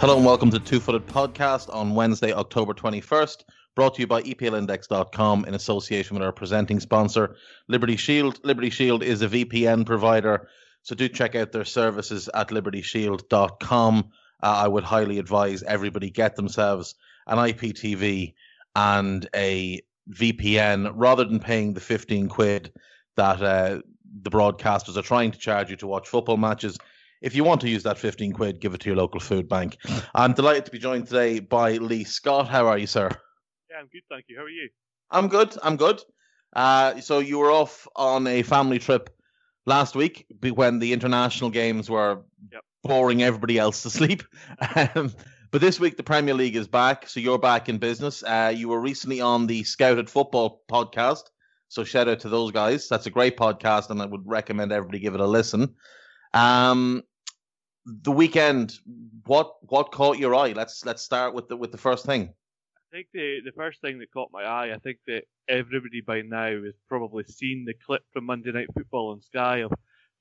Hello and welcome to Two Footed Podcast on Wednesday, October 21st, brought to you by EPLindex.com in association with our presenting sponsor, Liberty Shield. Liberty Shield is a VPN provider, so do check out their services at libertyshield.com. Uh, I would highly advise everybody get themselves an IPTV and a VPN rather than paying the 15 quid that uh, the broadcasters are trying to charge you to watch football matches if you want to use that 15 quid, give it to your local food bank. I'm delighted to be joined today by Lee Scott. How are you, sir? Yeah, I'm good, thank you. How are you? I'm good. I'm good. Uh, so you were off on a family trip last week when the international games were yep. boring everybody else to sleep. Um, but this week the Premier League is back, so you're back in business. Uh, you were recently on the Scouted Football podcast, so shout out to those guys. That's a great podcast, and I would recommend everybody give it a listen. Um, the weekend, what what caught your eye? Let's let's start with the with the first thing. I think the the first thing that caught my eye, I think that everybody by now has probably seen the clip from Monday Night Football on Sky of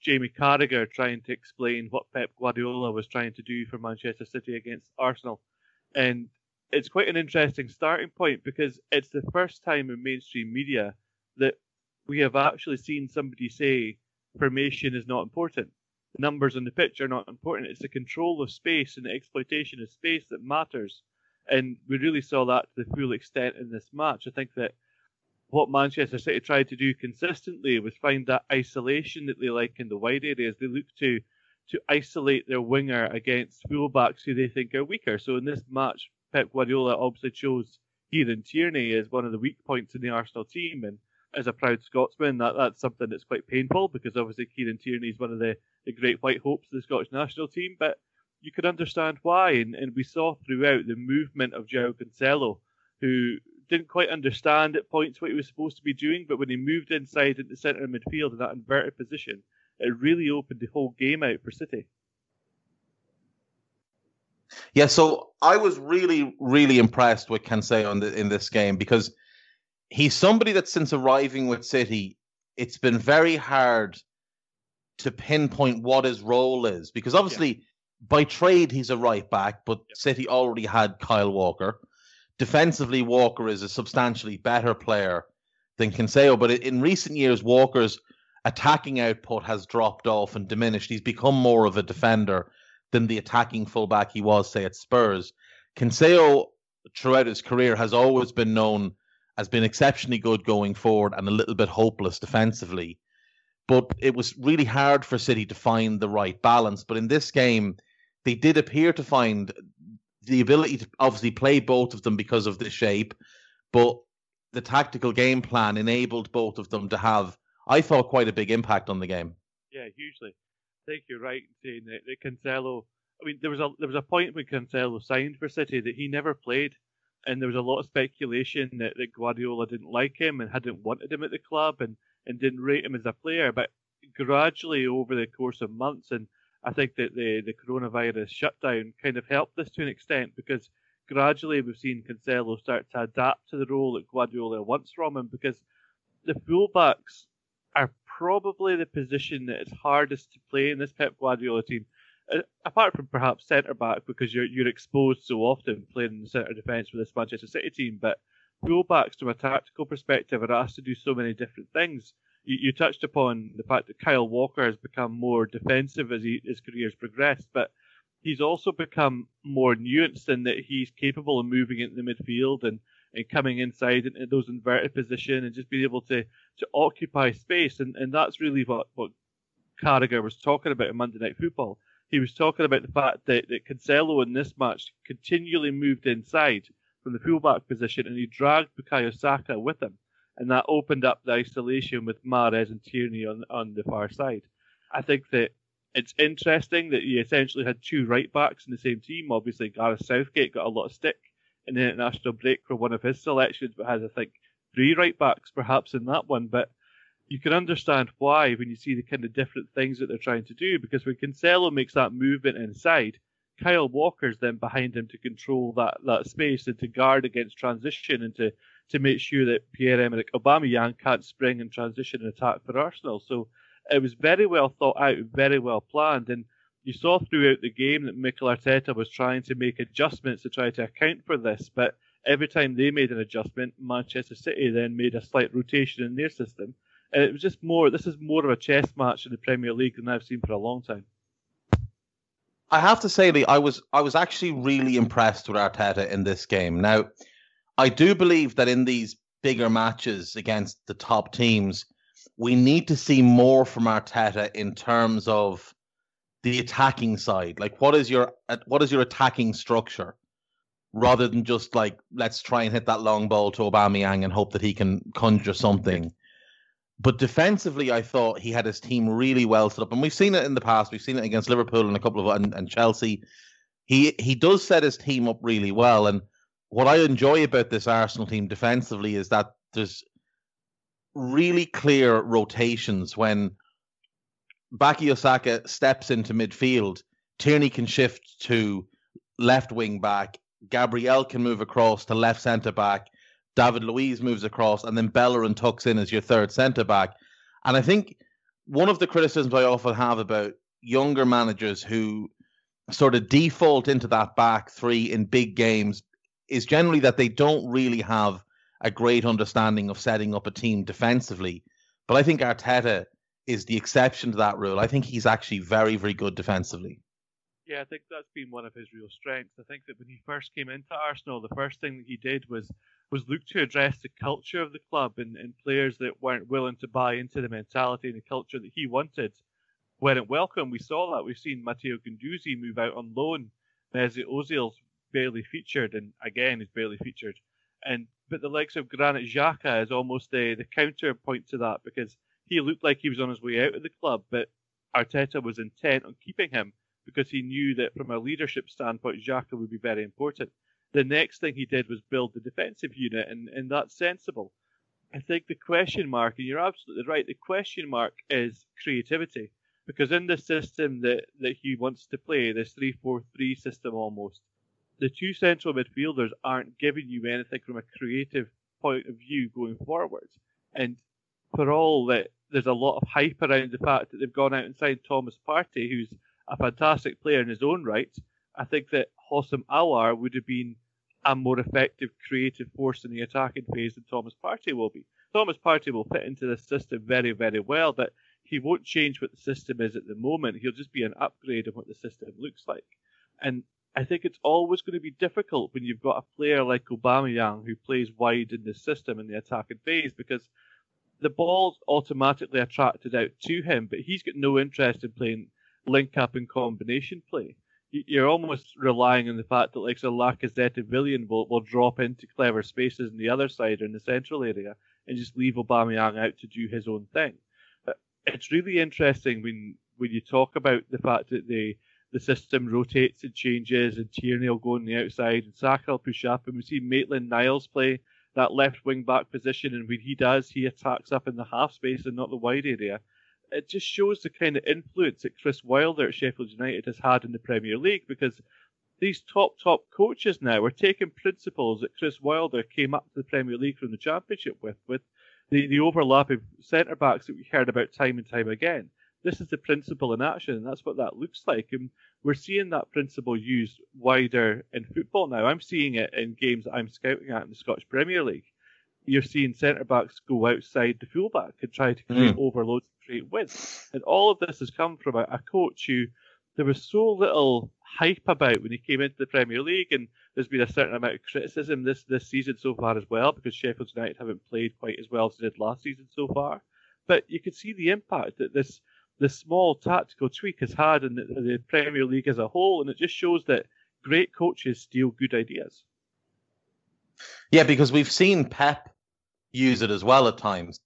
Jamie Carragher trying to explain what Pep Guardiola was trying to do for Manchester City against Arsenal, and it's quite an interesting starting point because it's the first time in mainstream media that we have actually seen somebody say formation is not important the numbers on the pitch are not important. It's the control of space and the exploitation of space that matters. And we really saw that to the full extent in this match. I think that what Manchester City tried to do consistently was find that isolation that they like in the wide areas. They look to to isolate their winger against fullbacks who they think are weaker. So in this match, Pep Guardiola obviously chose Kieran Tierney as one of the weak points in the Arsenal team, and as a proud Scotsman, that that's something that's quite painful because obviously Kieran Tierney is one of the, the great white hopes of the Scottish national team. But you could understand why, and, and we saw throughout the movement of João Cancelo, who didn't quite understand at points what he was supposed to be doing, but when he moved inside into centre midfield in that inverted position, it really opened the whole game out for City. Yeah, so I was really, really impressed with Cancelo in, the, in this game because he's somebody that since arriving with City, it's been very hard to pinpoint what his role is because obviously yeah. by trade he's a right back, but yeah. City already had Kyle Walker. Defensively, Walker is a substantially better player than Cancelo, but in recent years, Walker's attacking output has dropped off and diminished. He's become more of a defender than the attacking fullback he was, say, at Spurs. Cancelo, throughout his career, has always been known as been exceptionally good going forward and a little bit hopeless defensively. But it was really hard for City to find the right balance. But in this game, they did appear to find the ability to obviously play both of them because of the shape, but the tactical game plan enabled both of them to have, I thought, quite a big impact on the game. Yeah, hugely. I think you're right in saying that, that Cancelo. I mean, there was a there was a point when Cancelo signed for City that he never played and there was a lot of speculation that, that Guardiola didn't like him and hadn't wanted him at the club and, and didn't rate him as a player. But gradually over the course of months, and I think that the, the coronavirus shutdown kind of helped this to an extent because gradually we've seen Cancelo start to adapt to the role that Guardiola wants from him because the fullbacks are probably the position that is hardest to play in this Pep Guardiola team uh, apart from perhaps centre back because you're you're exposed so often playing in the centre defence for this Manchester City team, but fullbacks from a tactical perspective are asked to do so many different things. You, you touched upon the fact that Kyle Walker has become more defensive as he, his career has progressed, but he's also become more nuanced in that he's capable of moving into the midfield and, and coming inside into those inverted position and just being able to, to occupy space. And, and that's really what, what Carragher was talking about in Monday Night Football he was talking about the fact that, that Cancelo in this match continually moved inside from the fullback position, and he dragged Bukayo Saka with him, and that opened up the isolation with Mahrez and Tierney on on the far side. I think that it's interesting that he essentially had two right backs in the same team. Obviously, Gareth Southgate got a lot of stick in the international break for one of his selections, but has I think three right backs perhaps in that one. But you can understand why when you see the kind of different things that they're trying to do. Because when Cancelo makes that movement inside, Kyle Walker's then behind him to control that, that space and to guard against transition and to, to make sure that Pierre Emerick Aubameyang can't spring and transition and attack for Arsenal. So it was very well thought out, very well planned, and you saw throughout the game that Mikel Arteta was trying to make adjustments to try to account for this, but every time they made an adjustment, Manchester City then made a slight rotation in their system. And it was just more, this is more of a chess match in the Premier League than I've seen for a long time. I have to say, Lee, I was I was actually really impressed with Arteta in this game. Now, I do believe that in these bigger matches against the top teams, we need to see more from Arteta in terms of the attacking side. Like, what is your what is your attacking structure, rather than just like let's try and hit that long ball to Aubameyang and hope that he can conjure something. But defensively, I thought he had his team really well set up, and we've seen it in the past. We've seen it against Liverpool and a couple of and, and Chelsea. He he does set his team up really well, and what I enjoy about this Arsenal team defensively is that there's really clear rotations when Bukayo Saka steps into midfield. Tierney can shift to left wing back. Gabriel can move across to left centre back. David Luiz moves across, and then Bellerin tucks in as your third centre back. And I think one of the criticisms I often have about younger managers who sort of default into that back three in big games is generally that they don't really have a great understanding of setting up a team defensively. But I think Arteta is the exception to that rule. I think he's actually very, very good defensively. Yeah, I think that's been one of his real strengths. I think that when he first came into Arsenal, the first thing that he did was was look to address the culture of the club and, and players that weren't willing to buy into the mentality and the culture that he wanted weren't welcome. We saw that. We've seen Matteo Guendouzi move out on loan. Mesut Ozil's barely featured, and again, is barely featured. And but the likes of Granit Xhaka is almost the, the counterpoint to that because he looked like he was on his way out of the club, but Arteta was intent on keeping him because he knew that from a leadership standpoint, Xhaka would be very important. The next thing he did was build the defensive unit, and, and that's sensible. I think the question mark, and you're absolutely right, the question mark is creativity. Because in the system that, that he wants to play, this 3 4 3 system almost, the two central midfielders aren't giving you anything from a creative point of view going forward. And for all that there's a lot of hype around the fact that they've gone out and signed Thomas Partey, who's a fantastic player in his own right, I think that Houssem Aouar would have been a more effective creative force in the attacking phase than Thomas Partey will be. Thomas Partey will fit into the system very, very well, but he won't change what the system is at the moment. He'll just be an upgrade of what the system looks like. And I think it's always going to be difficult when you've got a player like Aubameyang who plays wide in the system in the attacking phase because the ball's automatically attracted out to him, but he's got no interest in playing link up and combination play. You're almost relying on the fact that like so Lacazette and Willian will, will drop into clever spaces in the other side or in the central area and just leave Aubameyang out to do his own thing. It's really interesting when when you talk about the fact that the the system rotates and changes and Tierney will go on the outside and Saka will push up and we see Maitland Niles play that left wing back position and when he does he attacks up in the half space and not the wide area it just shows the kind of influence that Chris Wilder at Sheffield United has had in the Premier League because these top top coaches now are taking principles that Chris Wilder came up to the Premier League from the Championship with, with the, the overlapping centre backs that we heard about time and time again. This is the principle in action, and that's what that looks like. And we're seeing that principle used wider in football now. I'm seeing it in games that I'm scouting at in the Scottish Premier League you're seeing centre backs go outside the fullback and try to create mm. overloads and create width. And all of this has come from a, a, coach who there was so little hype about when he came into the Premier League, and there's been a certain amount of criticism this this season so far as well because Sheffield United haven't played quite as well as they did last season so far. But you can see the impact that this this small tactical tweak has had in the, the Premier League as a whole, and it just shows that great coaches steal good ideas. Yeah, because we've seen Pep use it as well at times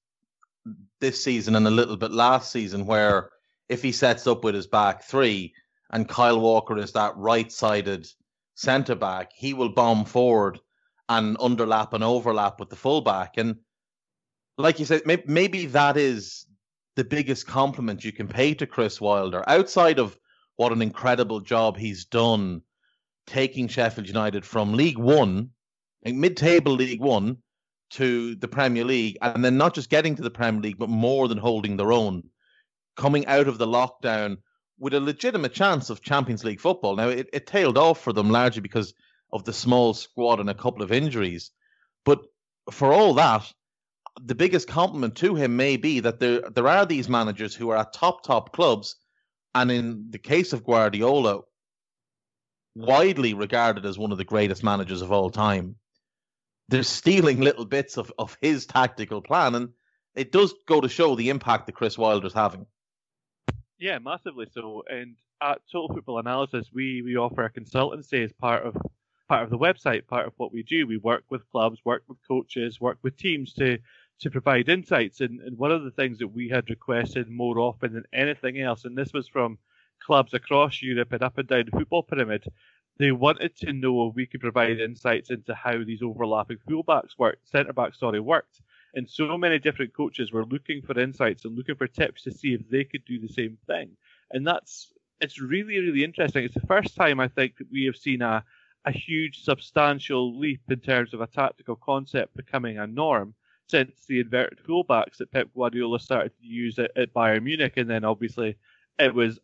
this season and a little bit last season, where if he sets up with his back three and Kyle Walker is that right sided centre back, he will bomb forward and underlap and overlap with the fullback. And like you said, maybe that is the biggest compliment you can pay to Chris Wilder outside of what an incredible job he's done taking Sheffield United from League One, like mid-table League One, to the Premier League, and then not just getting to the Premier League, but more than holding their own, coming out of the lockdown with a legitimate chance of Champions League football. Now it, it tailed off for them largely because of the small squad and a couple of injuries, but for all that, the biggest compliment to him may be that there there are these managers who are at top top clubs, and in the case of Guardiola, widely regarded as one of the greatest managers of all time. They're stealing little bits of, of his tactical plan, and it does go to show the impact that Chris Wilder's having. Yeah, massively so. And at Total Football Analysis, we we offer a consultancy as part of part of the website, part of what we do. We work with clubs, work with coaches, work with teams to to provide insights. And, and one of the things that we had requested more often than anything else, and this was from clubs across Europe and up and down the football pyramid, they wanted to know if we could provide insights into how these overlapping fullbacks worked, centre backs, sorry, worked. And so many different coaches were looking for insights and looking for tips to see if they could do the same thing. And that's it's really, really interesting. It's the first time I think that we have seen a a huge substantial leap in terms of a tactical concept becoming a norm since the inverted fullbacks that Pep Guardiola started to use at, at Bayern Munich, and then obviously it was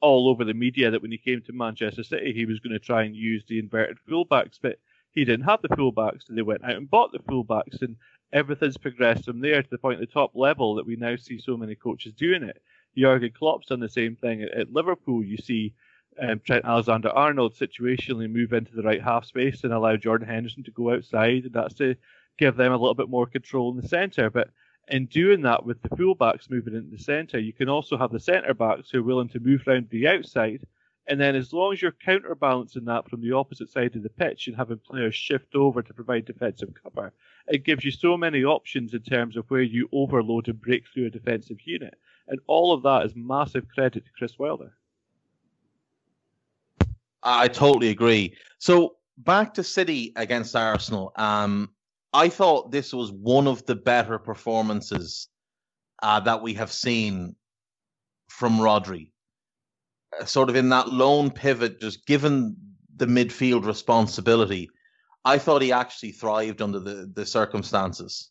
all over the media that when he came to Manchester City, he was going to try and use the inverted fullbacks, but he didn't have the fullbacks, and they went out and bought the fullbacks, and everything's progressed from there to the point at the top level that we now see so many coaches doing it. Jurgen Klopp's done the same thing at, at Liverpool. You see um, Trent Alexander-Arnold situationally move into the right half space and allow Jordan Henderson to go outside, and that's to give them a little bit more control in the centre. But in doing that with the fullbacks moving into the centre, you can also have the centre backs who are willing to move around the outside. And then, as long as you're counterbalancing that from the opposite side of the pitch and having players shift over to provide defensive cover, it gives you so many options in terms of where you overload and break through a defensive unit. And all of that is massive credit to Chris Wilder. I totally agree. So back to City against Arsenal. Um, I thought this was one of the better performances uh, that we have seen from Rodri. Uh, sort of in that lone pivot, just given the midfield responsibility, I thought he actually thrived under the, the circumstances.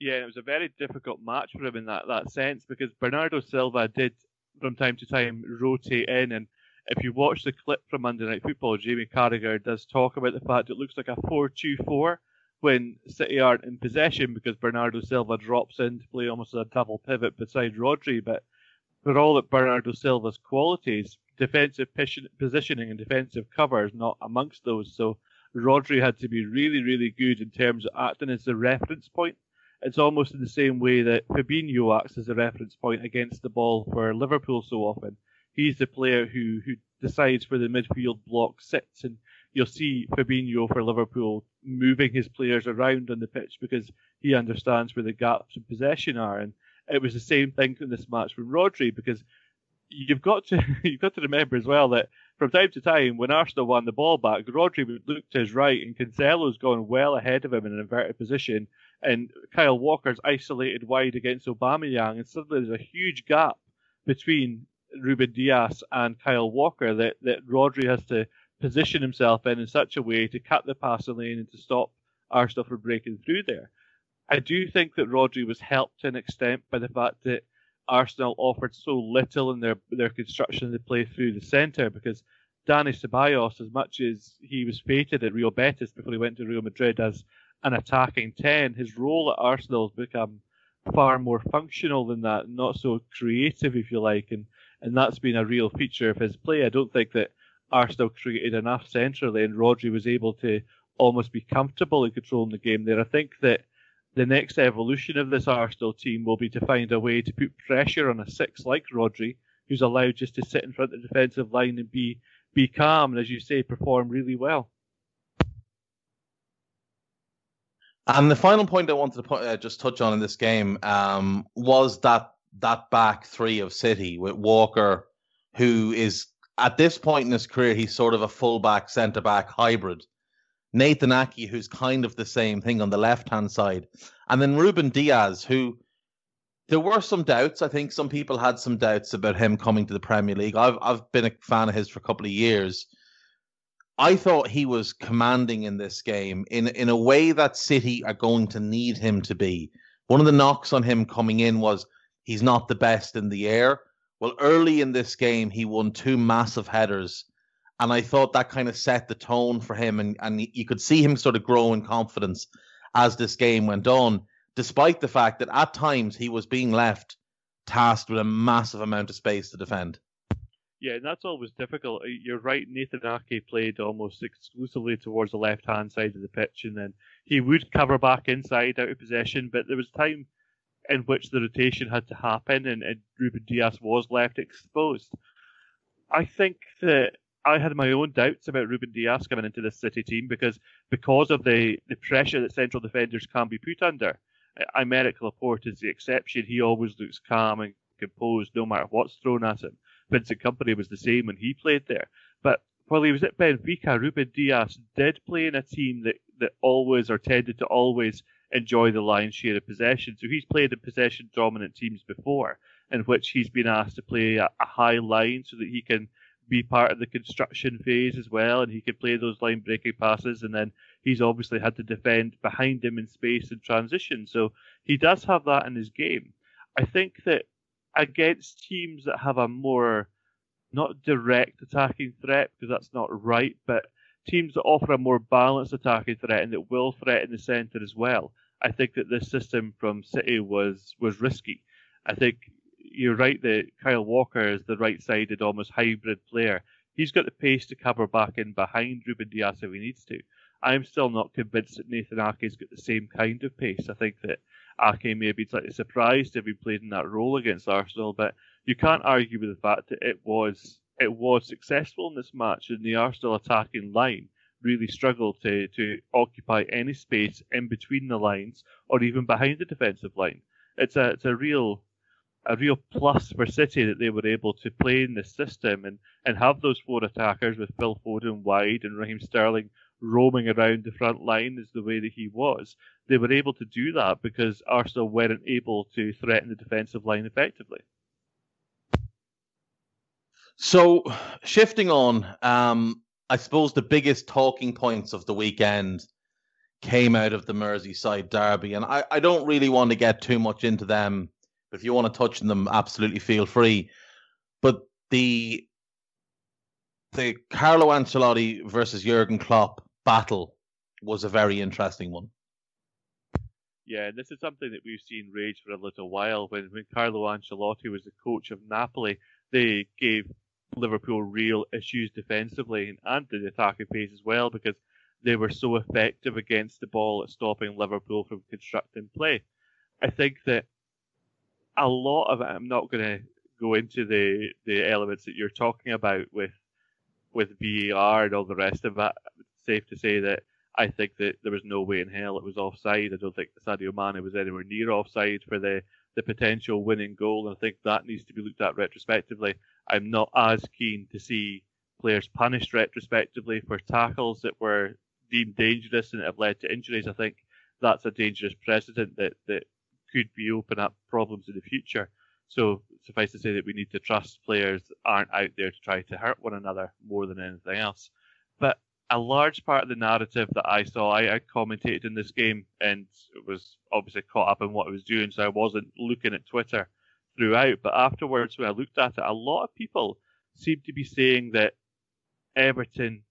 Yeah, it was a very difficult match for him in that, that sense because Bernardo Silva did from time to time rotate in and if you watch the clip from Monday Night Football, Jamie Carragher does talk about the fact it looks like a 4-2-4 when City aren't in possession because Bernardo Silva drops in to play almost as a double pivot beside Rodri. But for all that Bernardo Silva's qualities, defensive positioning and defensive cover is not amongst those. So Rodri had to be really, really good in terms of acting as the reference point. It's almost in the same way that Fabinho acts as a reference point against the ball for Liverpool so often he's the player who who decides where the midfield block sits, and you'll see Fabinho for Liverpool moving his players around on the pitch because he understands where the gaps in possession are, and it was the same thing in this match with Rodri because you've got to you've got to remember as well that from time to time when Arsenal won the ball back, Rodri would look to his right and Cancelo's gone well ahead of him in an inverted position, and Kyle Walker's isolated wide against Aubameyang, and suddenly there's a huge gap between Ruben Dias and Kyle Walker that, that Rodri has to position himself in in such a way to cut the passing lane and to stop Arsenal from breaking through there. I do think that Rodri was helped to an extent by the fact that Arsenal offered so little in their their construction to play through the centre because Dani Ceballos, as much as he was fated at Real Betis before he went to Real Madrid as an attacking 10, his role at Arsenal has become far more functional than that, not so creative, if you like. And and that's been a real feature of his play. I don't think that Arsenal created enough centrally, and Rodri was able to almost be comfortable in controlling the game there. I think that the next evolution of this Arsenal team will be to find a way to put pressure on a six like Rodri, who's allowed just to sit in front of the defensive line and be be calm and, as you say, perform really well. And the final point I wanted to put, uh, just touch on in this game um, was that that back three of City with Walker, who is at this point in his career, he's sort of a fullback, centre back hybrid. Nathan Ake, who's kind of the same thing on the left hand side. And then Ruben Dias, who there were some doubts. I think some people had some doubts about him coming to the Premier League. I've I've been a fan of his for a couple of years. I thought he was commanding in this game in in a way that City are going to need him to be. One of the knocks on him coming in was he's not the best in the air. Well, early in this game, he won two massive headers and I thought that kind of set the tone for him, and, and you could see him sort of grow in confidence as this game went on, despite the fact that at times he was being left tasked with a massive amount of space to defend. Yeah, and that's always difficult. You're right, Nathan Ake played almost exclusively towards the left hand side of the pitch, and then he would cover back inside out of possession, but there was time in which the rotation had to happen, and, and Ruben Dias was left exposed. I think that I had my own doubts about Ruben Dias coming into this City team because because of the, the pressure that central defenders can be put under. Aymeric Laporte is the exception. He always looks calm and composed no matter what's thrown at him. Vincent Kompany was the same when he played there. But while he was at Benfica, Ruben Dias did play in a team that, that always or tended to always enjoy the lion's share of possession. So he's played in possession dominant teams before, in which he's been asked to play a, a high line so that he can be part of the construction phase as well, and he can play those line breaking passes. And then he's obviously had to defend behind him in space and transition. So he does have that in his game. I think that against teams that have a more not direct attacking threat, because that's not right, but teams that offer a more balanced attacking threat and that will threaten the centre as well. I think that this system from City was was risky. I think you're right that Kyle Walker is the right-sided, almost hybrid player. He's got the pace to cover back in behind Ruben Dias if he needs to. I'm still not convinced that Nathan Ake's got the same kind of pace. I think that Ake may be slightly surprised if he played in that role against Arsenal, but you can't argue with the fact that it was it was successful in this match, and the Arsenal attacking line really struggled to to occupy any space in between the lines or even behind the defensive line. It's a it's a real a real plus for City that they were able to play in this system and, and have those four attackers with Phil Foden wide and Raheem Sterling roaming around the front line is the way that he was. They were able to do that because Arsenal weren't able to threaten the defensive line effectively. So, shifting on, um, I suppose the biggest talking points of the weekend came out of the Merseyside derby, and I, I don't really want to get too much into them if you want to touch on them, absolutely feel free. But the the Carlo Ancelotti versus Jurgen Klopp battle was a very interesting one. Yeah, and this is something that we've seen rage for a little while. When when Carlo Ancelotti was the coach of Napoli, they gave Liverpool real issues defensively and the attacking pace as well because they were so effective against the ball at stopping Liverpool from constructing play. I think that a lot of it. I'm not going to go into the the elements that you're talking about with with VAR and all the rest of that. It's safe to say that I think that there was no way in hell it was offside. I don't think Sadio Mane was anywhere near offside for the the potential winning goal, and I think that needs to be looked at retrospectively. I'm not as keen to see players punished retrospectively for tackles that were deemed dangerous and have led to injuries. I think that's a dangerous precedent that, that could be open up problems in the future. So suffice to say that we need to trust players aren't out there to try to hurt one another more than anything else. A large part of the narrative that I saw, I, I commentated in this game and was obviously caught up in what I was doing, so I wasn't looking at Twitter throughout. But afterwards, when I looked at it, a lot of people seemed to be saying that Everton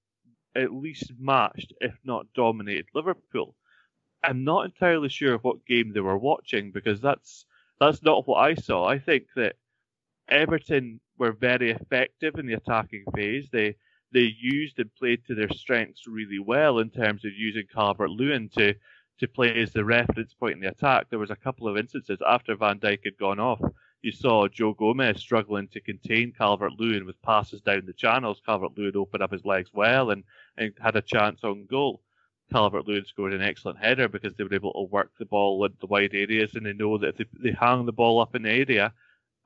at least matched, if not dominated, Liverpool. I'm not entirely sure what game they were watching because that's that's not what I saw. I think that Everton were very effective in the attacking phase. They they used and played to their strengths really well in terms of using Calvert Lewin to to play as the reference point in the attack. There was a couple of instances after Van Dijk had gone off. You saw Joe Gomez struggling to contain Calvert Lewin with passes down the channels. Calvert Lewin opened up his legs well and, and had a chance on goal Calvert Lewin scored an excellent header because they were able to work the ball into the wide areas and they know that if they, they hang the ball up in the area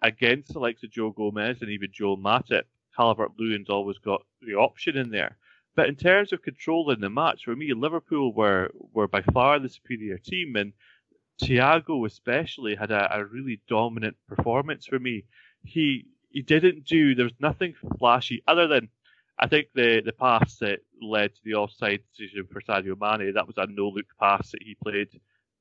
against the likes of Joe Gomez and even Joel Matip, Calvert Lewin's always got the option in there. But in terms of controlling the match, for me, Liverpool were, were by far the superior team, and Thiago especially had a, a really dominant performance for me. He he didn't do there was nothing flashy other than I think the the pass that led to the offside decision for Sadio Mane that was a no look pass that he played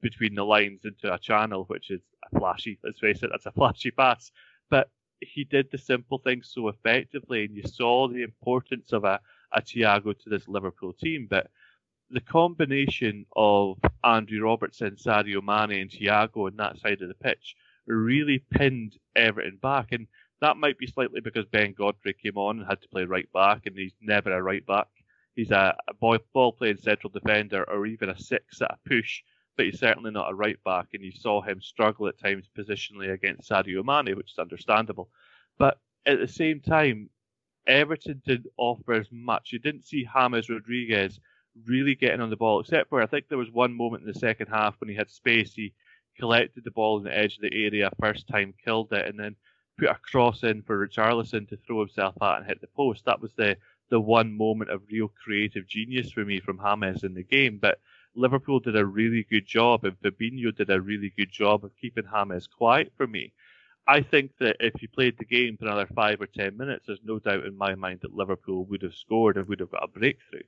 between the lines into a channel, which is a flashy. Let's face it, that's a flashy pass. But he did the simple things so effectively, and you saw the importance of a, a Thiago to this Liverpool team. But the combination of Andrew Robertson, Sadio Mane, and Thiago on that side of the pitch really pinned Everton back. And that might be slightly because Ben Godfrey came on and had to play right back, and he's never a right back. He's a, a ball playing central defender or even a six at a push, but he's certainly not a right back. And you saw him struggle at times positionally against Sadio Mane, which is understandable. But at the same time, Everton didn't offer as much. You didn't see James Rodriguez really getting on the ball, except for I think there was one moment in the second half when he had space. He collected the ball in the edge of the area first time, killed it, and then put a cross in for Richarlison to throw himself at and hit the post. That was the the one moment of real creative genius for me from James in the game. But Liverpool did a really good job, and Fabinho did a really good job of keeping James quiet for me. I think that if he played the game for another five or ten minutes, there's no doubt in my mind that Liverpool would have scored and would have got a breakthrough.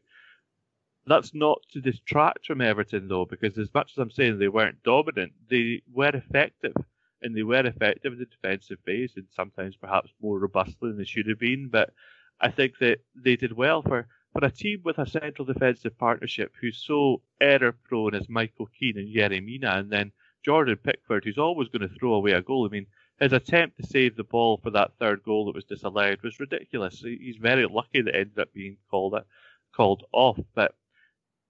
That's not to distract from Everton though, because as much as I'm saying they weren't dominant, they were effective and they were effective in the defensive phase and sometimes perhaps more robustly than they should have been. But I think that they did well for, for a team with a central defensive partnership who's so error prone as Michael Keane and Yerry Mina, and then Jordan Pickford, who's always going to throw away a goal. I mean, his attempt to save the ball for that third goal that was disallowed was ridiculous. He's very lucky that it ended up being called called off. But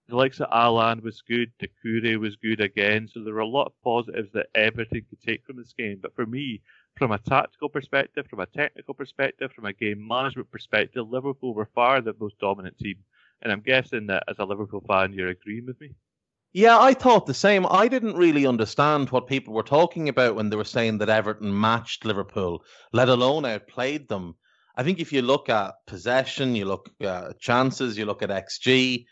the likes of Allan was good, Doucouré was good again. So there were a lot of positives that Everton could take from this game. But for me, from a tactical perspective, from a technical perspective, from a game management perspective, Liverpool were far the most dominant team. And I'm guessing that as a Liverpool fan, you're agreeing with me. Yeah, I thought the same. I didn't really understand what people were talking about when they were saying that Everton matched Liverpool, let alone outplayed them. I think if you look at possession, you look at chances, you look at XG,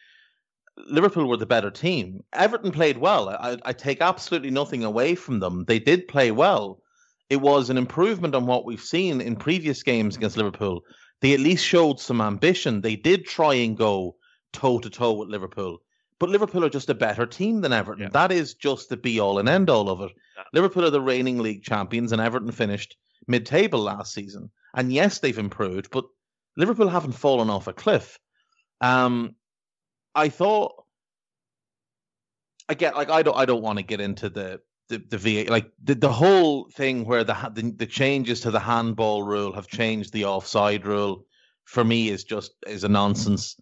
Liverpool were the better team. Everton played well. I, I take absolutely nothing away from them. They did play well. It was an improvement on what we've seen in previous games against Liverpool. They at least showed some ambition. They did try and go toe to toe with Liverpool. But Liverpool are just a better team than Everton. Yeah. That is just the be all and end all of it. Yeah. Liverpool are the reigning league champions, and Everton finished mid table last season. And yes, they've improved, but Liverpool haven't fallen off a cliff. Um, I thought again, like I don't, I don't want to get into the the, the VA, like the, the whole thing where the, the the changes to the handball rule have changed the offside rule. For me, is just is a nonsense.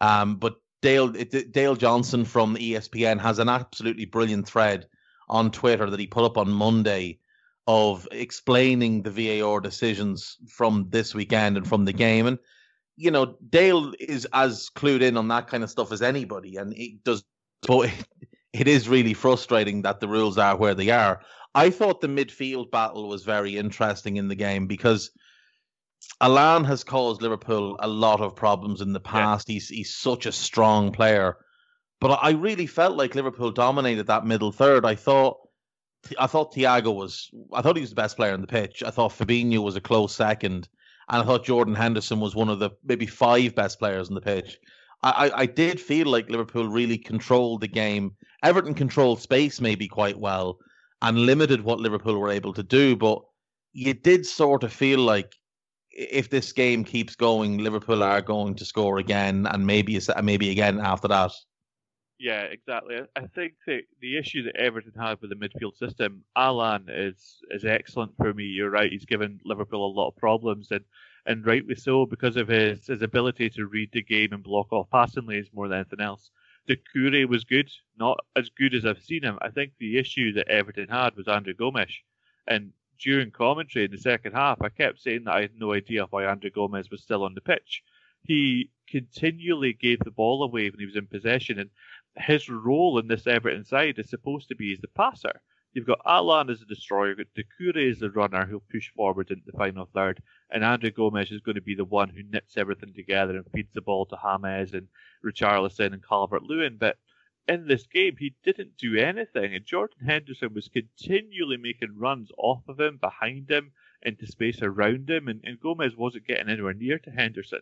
Um, but Dale Dale Johnson from ESPN has an absolutely brilliant thread on Twitter that he put up on Monday of explaining the VAR decisions from this weekend and from the game. And you know, Dale is as clued in on that kind of stuff as anybody, and he does. But it is really frustrating that the rules are where they are. I thought the midfield battle was very interesting in the game because Allan has caused Liverpool a lot of problems in the past. Yeah. He's he's such a strong player, but I really felt like Liverpool dominated that middle third. I thought. I thought Thiago was. I thought he was the best player on the pitch. I thought Fabinho was a close second, and I thought Jordan Henderson was one of the maybe five best players on the pitch. I, I did feel like Liverpool really controlled the game. Everton controlled space maybe quite well and limited what Liverpool were able to do, but you did sort of feel like if this game keeps going, Liverpool are going to score again, and maybe maybe again after that. Yeah, exactly. I think that the issue that Everton had with the midfield system, Allan is is excellent for me. You're right; he's given Liverpool a lot of problems, and and rightly so because of his, his ability to read the game and block off passing lanes more than anything else. Doucouré was good, not as good as I've seen him. I think the issue that Everton had was André Gomes. And during commentary in the second half, I kept saying that I had no idea why André Gomes was still on the pitch. He continually gave the ball away when he was in possession, and his role in this Everton side is supposed to be as the passer. You've got Allan as a destroyer, you've got Doucouré as the runner who'll push forward into the final third, and André Gomes is going to be the one who knits everything together and feeds the ball to James and Richarlison and Calvert Lewin. But in this game, he didn't do anything, and Jordan Henderson was continually making runs off of him, behind him, into space around him, and, and Gomes wasn't getting anywhere near to Henderson.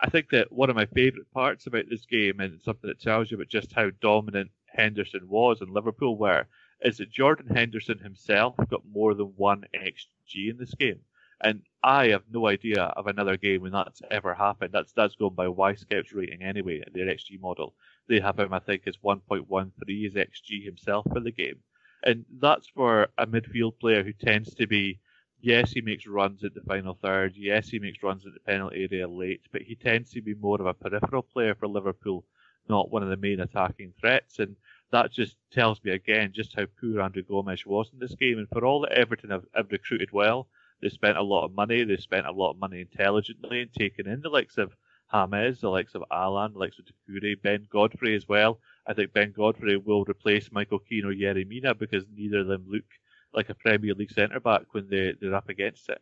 I think that one of my favourite parts about this game, and something that tells you about just how dominant Henderson was and Liverpool were, is that Jordan Henderson himself got more than one XG in this game. And I have no idea of another game when that's ever happened. That's that's going by Scout's rating anyway, their XG model. They have him, I think, as 1.13 as XG himself for the game. And that's for a midfield player who tends to be, yes, he makes runs at the final third, yes, he makes runs at the penalty area late, but he tends to be more of a peripheral player for Liverpool, not one of the main attacking threats. And that just tells me again just how poor André Gomes was in this game. And for all that Everton have, have recruited well, they spent a lot of money. They spent a lot of money intelligently and taking in the likes of James, the likes of Allan, the likes of Doucouré, Ben Godfrey as well. I think Ben Godfrey will replace Michael Keane or Yerry Mina because neither of them look like a Premier League centre back when they, they're up against it.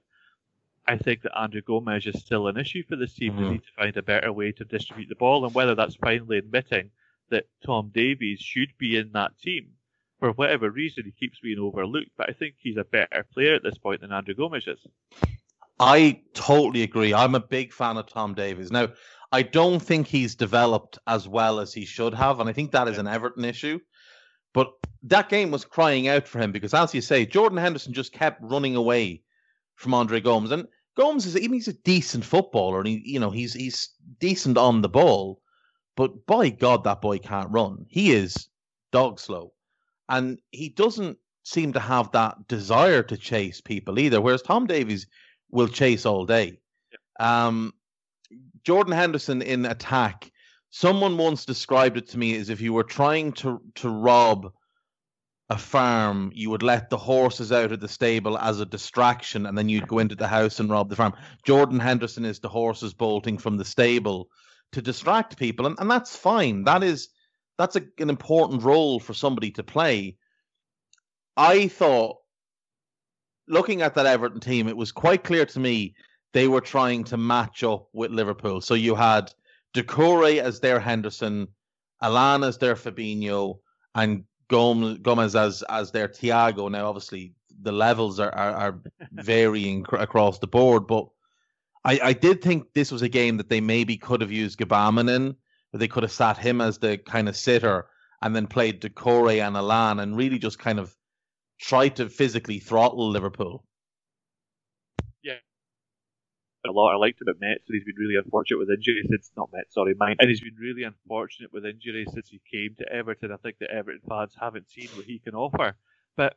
I think that André Gomes is still an issue for this team. Mm-hmm. They need to find a better way to distribute the ball, and whether that's finally admitting that Tom Davies should be in that team. For whatever reason, he keeps being overlooked, but I think he's a better player at this point than André Gomes is. I totally agree. I'm a big fan of Tom Davies. Now, I don't think he's developed as well as he should have, and I think that is an Everton issue. But that game was crying out for him because, as you say, Jordan Henderson just kept running away from Andre Gomes, and Gomes is even he's a decent footballer, and he, you know, he's he's decent on the ball. But by God, that boy can't run. He is dog slow. And he doesn't seem to have that desire to chase people either. Whereas Tom Davies will chase all day. Yeah. Um, Jordan Henderson in attack, someone once described it to me as if you were trying to, to rob a farm, you would let the horses out of the stable as a distraction, and then you'd go into the house and rob the farm. Jordan Henderson is the horses bolting from the stable to distract people, and, and that's fine. That is that's a, an important role for somebody to play. I thought, looking at that Everton team, it was quite clear to me they were trying to match up with Liverpool. So you had Doucouré as their Henderson, Allan as their Fabinho, and Gomes as as their Thiago. Now, obviously, the levels are are, are varying cr- across the board, but I, I did think this was a game that they maybe could have used Gbamin in, but they could have sat him as the kind of sitter and then played Doucouré and Allan and really just kind of tried to physically throttle Liverpool. Yeah. A lot I liked about Metz, he's been really unfortunate with injuries since not Metz, sorry, mine. And he's been really unfortunate with injuries since he came to Everton. I think the Everton fans haven't seen what he can offer. But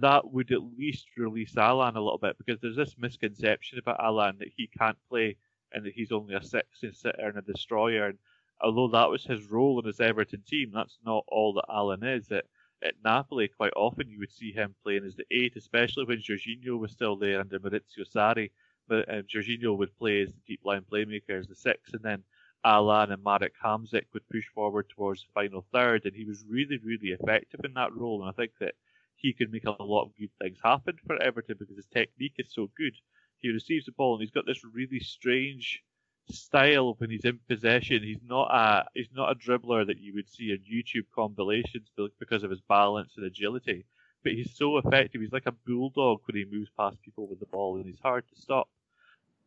that would at least release Allan a little bit because there's this misconception about Allan that he can't play and that he's only a six and sitter and a destroyer. And although that was his role in his Everton team, that's not all that Allan is. At, at Napoli, quite often you would see him playing as the eight, especially when Jorginho was still there under Maurizio Sarri. But um, Jorginho would play as the deep line playmaker as the six, and then Allan and Marek Hamsik would push forward towards the final third, and he was really, really effective in that role. And I think that he can make a lot of good things happen for Everton because his technique is so good. He receives the ball and he's got this really strange style when he's in possession. He's not a he's not a dribbler that you would see in YouTube compilations because of his balance and agility. But he's so effective. He's like a bulldog when he moves past people with the ball, and he's hard to stop.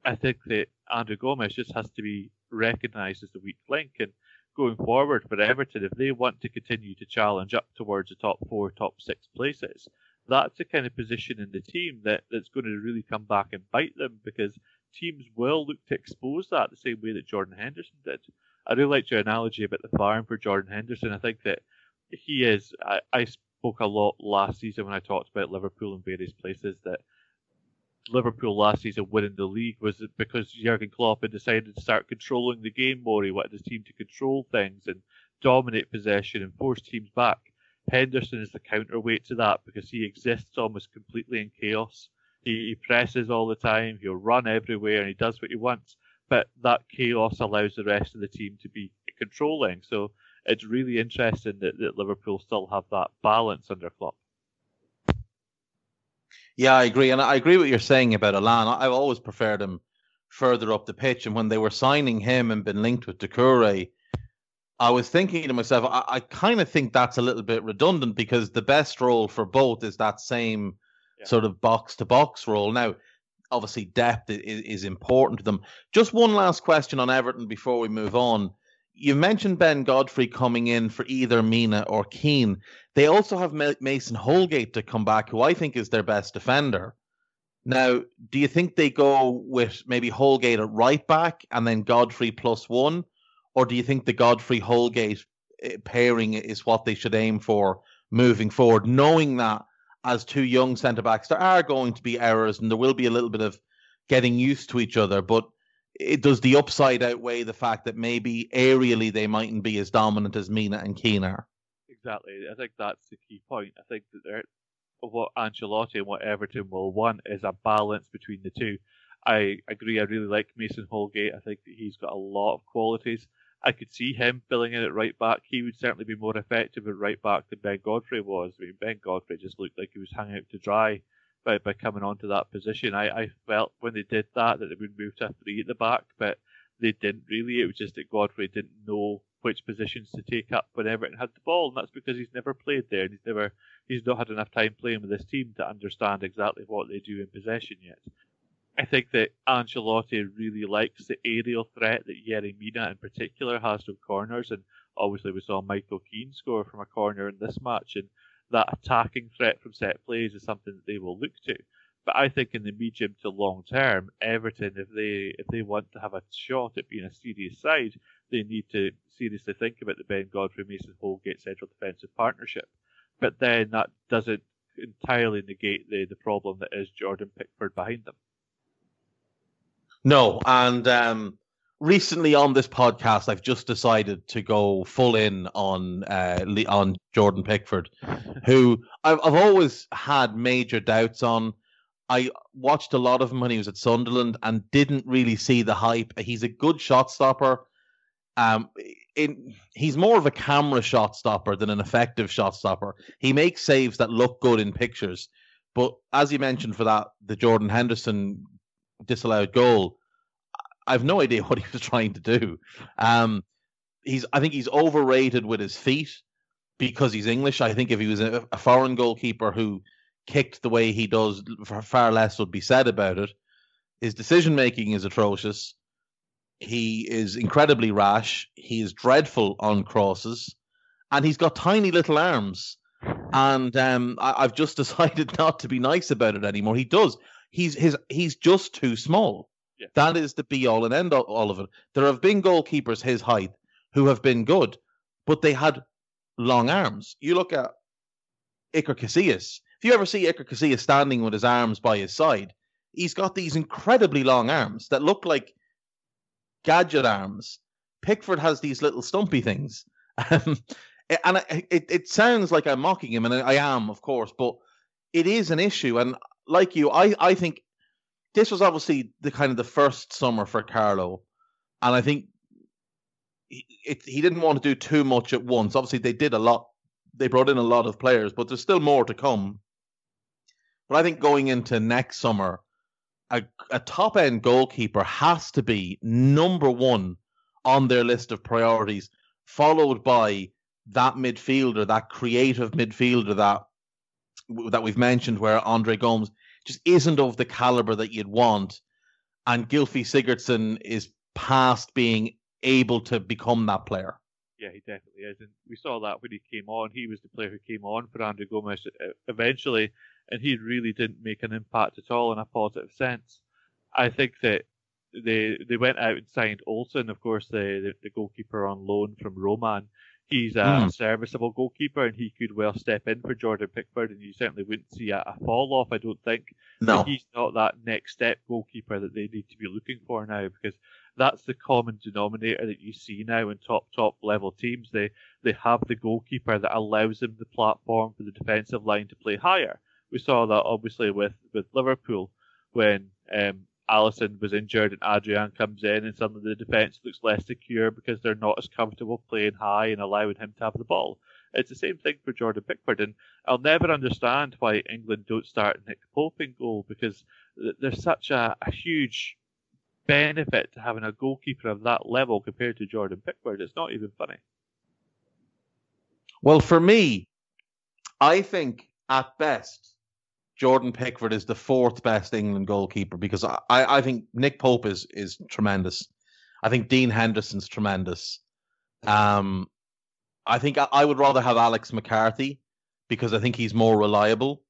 I think that André Gomes just has to be recognised as the weak link, and going forward for Everton, if they want to continue to challenge up towards the top four, top six places, that's the kind of position in the team that, that's going to really come back and bite them because teams will look to expose that the same way that Jordan Henderson did. I really liked your analogy about the farm for Jordan Henderson. I think that he is. I, I spoke a lot last season when I talked about Liverpool in various places that Liverpool last season winning the league was because Jurgen Klopp had decided to start controlling the game more. He wanted his team to control things and dominate possession and force teams back. Henderson is the counterweight to that because he exists almost completely in chaos. He, he presses all the time, he'll run everywhere, and he does what he wants. But that chaos allows the rest of the team to be controlling. So it's really interesting that, that Liverpool still have that balance under Klopp. Yeah, I agree, and I agree what you're saying about Allan. I've always preferred him further up the pitch, and when they were signing him and been linked with Doucouré, I was thinking to myself, I, I kind of think that's a little bit redundant because the best role for both is that same yeah. sort of box to box role. Now, obviously, depth is, is important to them. Just one last question on Everton before we move on. You mentioned Ben Godfrey coming in for either Mina or Keane. They also have Mason Holgate to come back, who I think is their best defender. Now, do you think they go with maybe Holgate at right back and then Godfrey plus one? Or do you think the Godfrey Holgate eh, pairing is what they should aim for moving forward, knowing that as two young centre backs, there are going to be errors and there will be a little bit of getting used to each other, but it does the upside outweigh the fact that maybe aerially they mightn't be as dominant as Mina and Keane are. Exactly. I think that's the key point. I think that what Ancelotti and what Everton will want is a balance between the two. I agree. I really like Mason Holgate. I think that he's got a lot of qualities. I could see him filling in at right back. He would certainly be more effective at right back than Ben Godfrey was. I mean, Ben Godfrey just looked like he was hanging out to dry by, by coming onto that position. I, I felt when they did that that they would move to a three at the back, but they didn't really. It was just that Godfrey didn't know which positions to take up when Everton had the ball, and that's because he's never played there and he's never he's not had enough time playing with this team to understand exactly what they do in possession yet. I think that Ancelotti really likes the aerial threat that Yerry Mina in particular has from corners, and obviously we saw Michael Keane score from a corner in this match, and that attacking threat from set plays is something that they will look to. But I think in the medium to long term, Everton, if they if they want to have a shot at being a serious side, they need to seriously think about the Ben Godfrey Mason Holgate central defensive partnership. But then that doesn't entirely negate the, the problem that is Jordan Pickford behind them. No, and um, recently on this podcast, I've just decided to go full in on uh, on Jordan Pickford, who I've, I've always had major doubts on. I watched a lot of him when he was at Sunderland and didn't really see the hype. He's a good shot stopper. Um, in, he's more of a camera shot stopper than an effective shot stopper. He makes saves that look good in pictures, but as you mentioned for that, the Jordan Henderson disallowed goal. I have no idea what he was trying to do. Um, he's I think he's overrated with his feet because he's English. I think if he was a, a foreign goalkeeper who kicked the way he does, far less would be said about it. His decision making is atrocious. He is incredibly rash. He is dreadful on crosses, and he's got tiny little arms. And um, I, have just decided not to be nice about it anymore. He does he's his he's just too small. Yeah. That is the be all and end all, of it. There have been goalkeepers his height who have been good, but they had long arms. You look at Iker Casillas. If you ever see Iker Casillas standing with his arms by his side, he's got these incredibly long arms that look like gadget arms. Pickford has these little stumpy things. Um, and it, it sounds like I'm mocking him, and I am, of course, but it is an issue. And like you, I, I think this was obviously the kind of the first summer for Carlo, and I think he, it, he didn't want to do too much at once. Obviously, they did a lot. They brought in a lot of players, but there's still more to come. But I think going into next summer, a, a top end goalkeeper has to be number one on their list of priorities, followed by that midfielder, that creative midfielder that that we've mentioned, where André Gomes just isn't of the caliber that you'd want. And Gylfi Sigurdsson is past being able to become that player. Yeah, he definitely is. And we saw that when he came on. He was the player who came on for André Gomes uh, eventually, and he really didn't make an impact at all in a positive sense. I think that they they went out and signed Olsen, of course, the, the, the goalkeeper on loan from Roma, he's a mm. serviceable goalkeeper and he could well step in for Jordan Pickford and you certainly wouldn't see a, a fall off, I don't think. No. But he's not that next step goalkeeper that they need to be looking for now because that's the common denominator that you see now in top top level teams. They they have the goalkeeper that allows them the platform for the defensive line to play higher. We saw that obviously with, with Liverpool when um, Alisson was injured and Adrian comes in and suddenly the defence looks less secure because they're not as comfortable playing high and allowing him to have the ball. It's the same thing for Jordan Pickford, and I'll never understand why England don't start Nick Pope in goal because there's such a, a huge benefit to having a goalkeeper of that level compared to Jordan Pickford. It's not even funny. Well, for me, I think at best, Jordan Pickford is the fourth best England goalkeeper because I, I think Nick Pope is is tremendous. I think Dean Henderson's tremendous. Um, I think I, I would rather have Alex McCarthy because I think he's more reliable.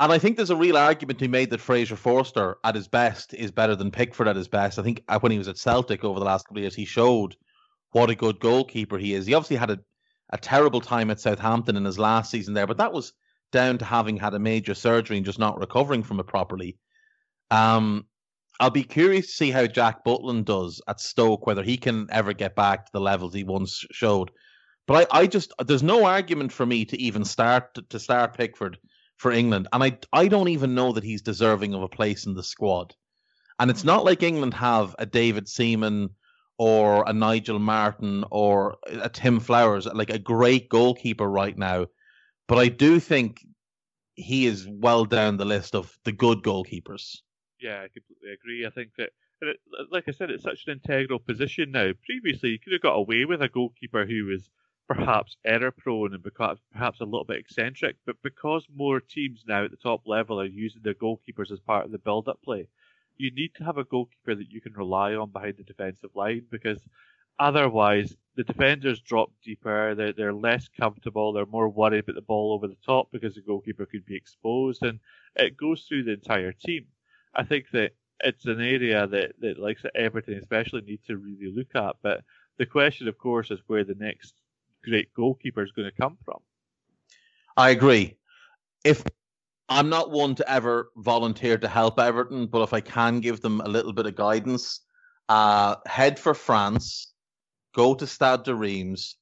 And I think there's a real argument to be made that Fraser Forster at his best is better than Pickford at his best. I think when he was at Celtic over the last couple of years, he showed what a good goalkeeper he is. He obviously had a, a terrible time at Southampton in his last season there, but that was down to having had a major surgery and just not recovering from it properly. Um, I'll be curious to see how Jack Butland does at Stoke, whether he can ever get back to the levels he once showed. But I, I just there's no argument for me to even start to, start Pickford for England, and I I don't even know that he's deserving of a place in the squad. And it's not like England have a David Seaman or a Nigel Martyn or a Tim Flowers, like a great goalkeeper right now. But I do think he is well down the list of the good goalkeepers. Yeah, I completely agree. I think that, like I said, it's such an integral position now. Previously, you could have got away with a goalkeeper who was perhaps error prone and perhaps perhaps a little bit eccentric, but because more teams now at the top level are using their goalkeepers as part of the build up play, you need to have a goalkeeper that you can rely on behind the defensive line because otherwise the defenders drop deeper, they're, they're less comfortable, they're more worried about the ball over the top because the goalkeeper could be exposed, and it goes through the entire team. I think that it's an area that, that likes Everton especially need to really look at, but the question, of course, is where the next great goalkeeper is going to come from. I agree. If I'm not one to ever volunteer to help Everton, but if I can give them a little bit of guidance, uh, head for France, go to Stade de Reims.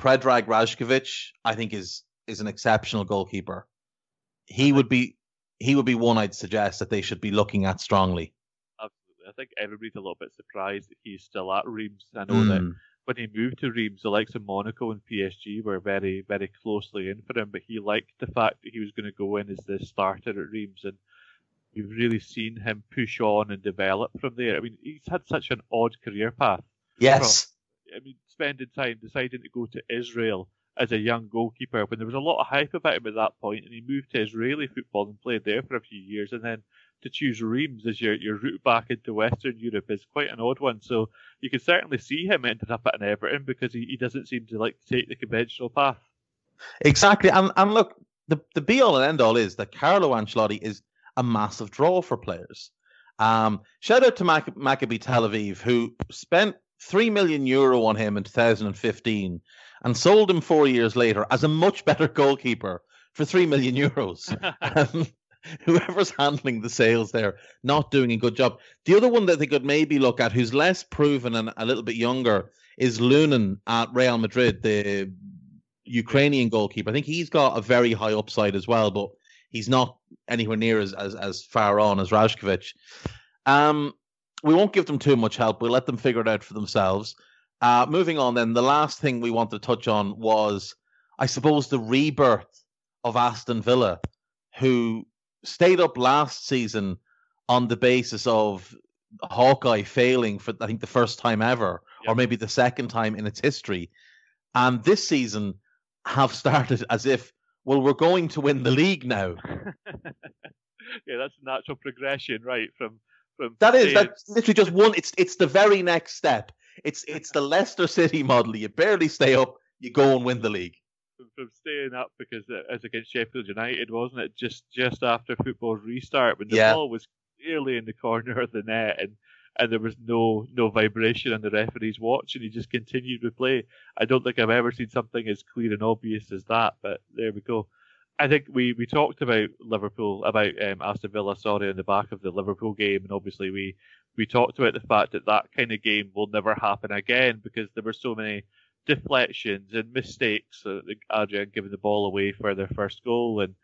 Predrag Rajkovic, I think, is is an exceptional goalkeeper. He would be he would be one I'd suggest that they should be looking at strongly. Absolutely, I think everybody's a little bit surprised that he's still at Reims. I know mm. that hmm when he moved to Reims, the likes of Monaco and PSG were very, very closely in for him, but he liked the fact that he was going to go in as the starter at Reims, and You've really seen him push on and develop from there. I mean, he's had such an odd career path. Yes. I mean, spending time deciding to go to Israel as a young goalkeeper when there was a lot of hype about him at that point, and he moved to Israeli football and played there for a few years, and then to choose Reims as your, your route back into Western Europe is quite an odd one. So you can certainly see him ended up at an Everton because he, he doesn't seem to like to take the conventional path. Exactly. And, and look, the, the be all and end all is that Carlo Ancelotti is a massive draw for players. Um, shout out to Mac- Maccabi Tel Aviv, who spent 3 million euro on him in 2015 and sold him four years later as a much better goalkeeper for 3 million euros. um, whoever's handling the sales there not doing a good job. The other one that they could maybe look at, who's less proven and a little bit younger, is Lunin at Real Madrid, the Ukrainian goalkeeper. I think he's got a very high upside as well, but he's not anywhere near as as, as far on as Rajkovic. Um, we won't give them too much help. We'll let them figure it out for themselves. Uh, moving on, then, the last thing we wanted to touch on was, I suppose, the rebirth of Aston Villa, who stayed up last season on the basis of Hawkeye failing for I think the first time ever, yep. or maybe the second time in its history, and this season have started as if well we're going to win the league now. yeah, that's a natural progression, right? From that is that's literally just one. It's it's the very next step. It's it's the Leicester City model. You barely stay up, you go and win the league from staying up because uh, it was against Sheffield United, wasn't it? Just just after football's restart when the yeah. ball was clearly in the corner of the net and and there was no no vibration on the referee's watch and he just continued to play. I don't think I've ever seen something as clear and obvious as that, but there we go. I think we, we talked about Liverpool about um, Aston Villa, sorry, in the back of the Liverpool game, and obviously we we talked about the fact that that kind of game will never happen again because there were so many deflections and mistakes. Adrian giving the ball away for their first goal, and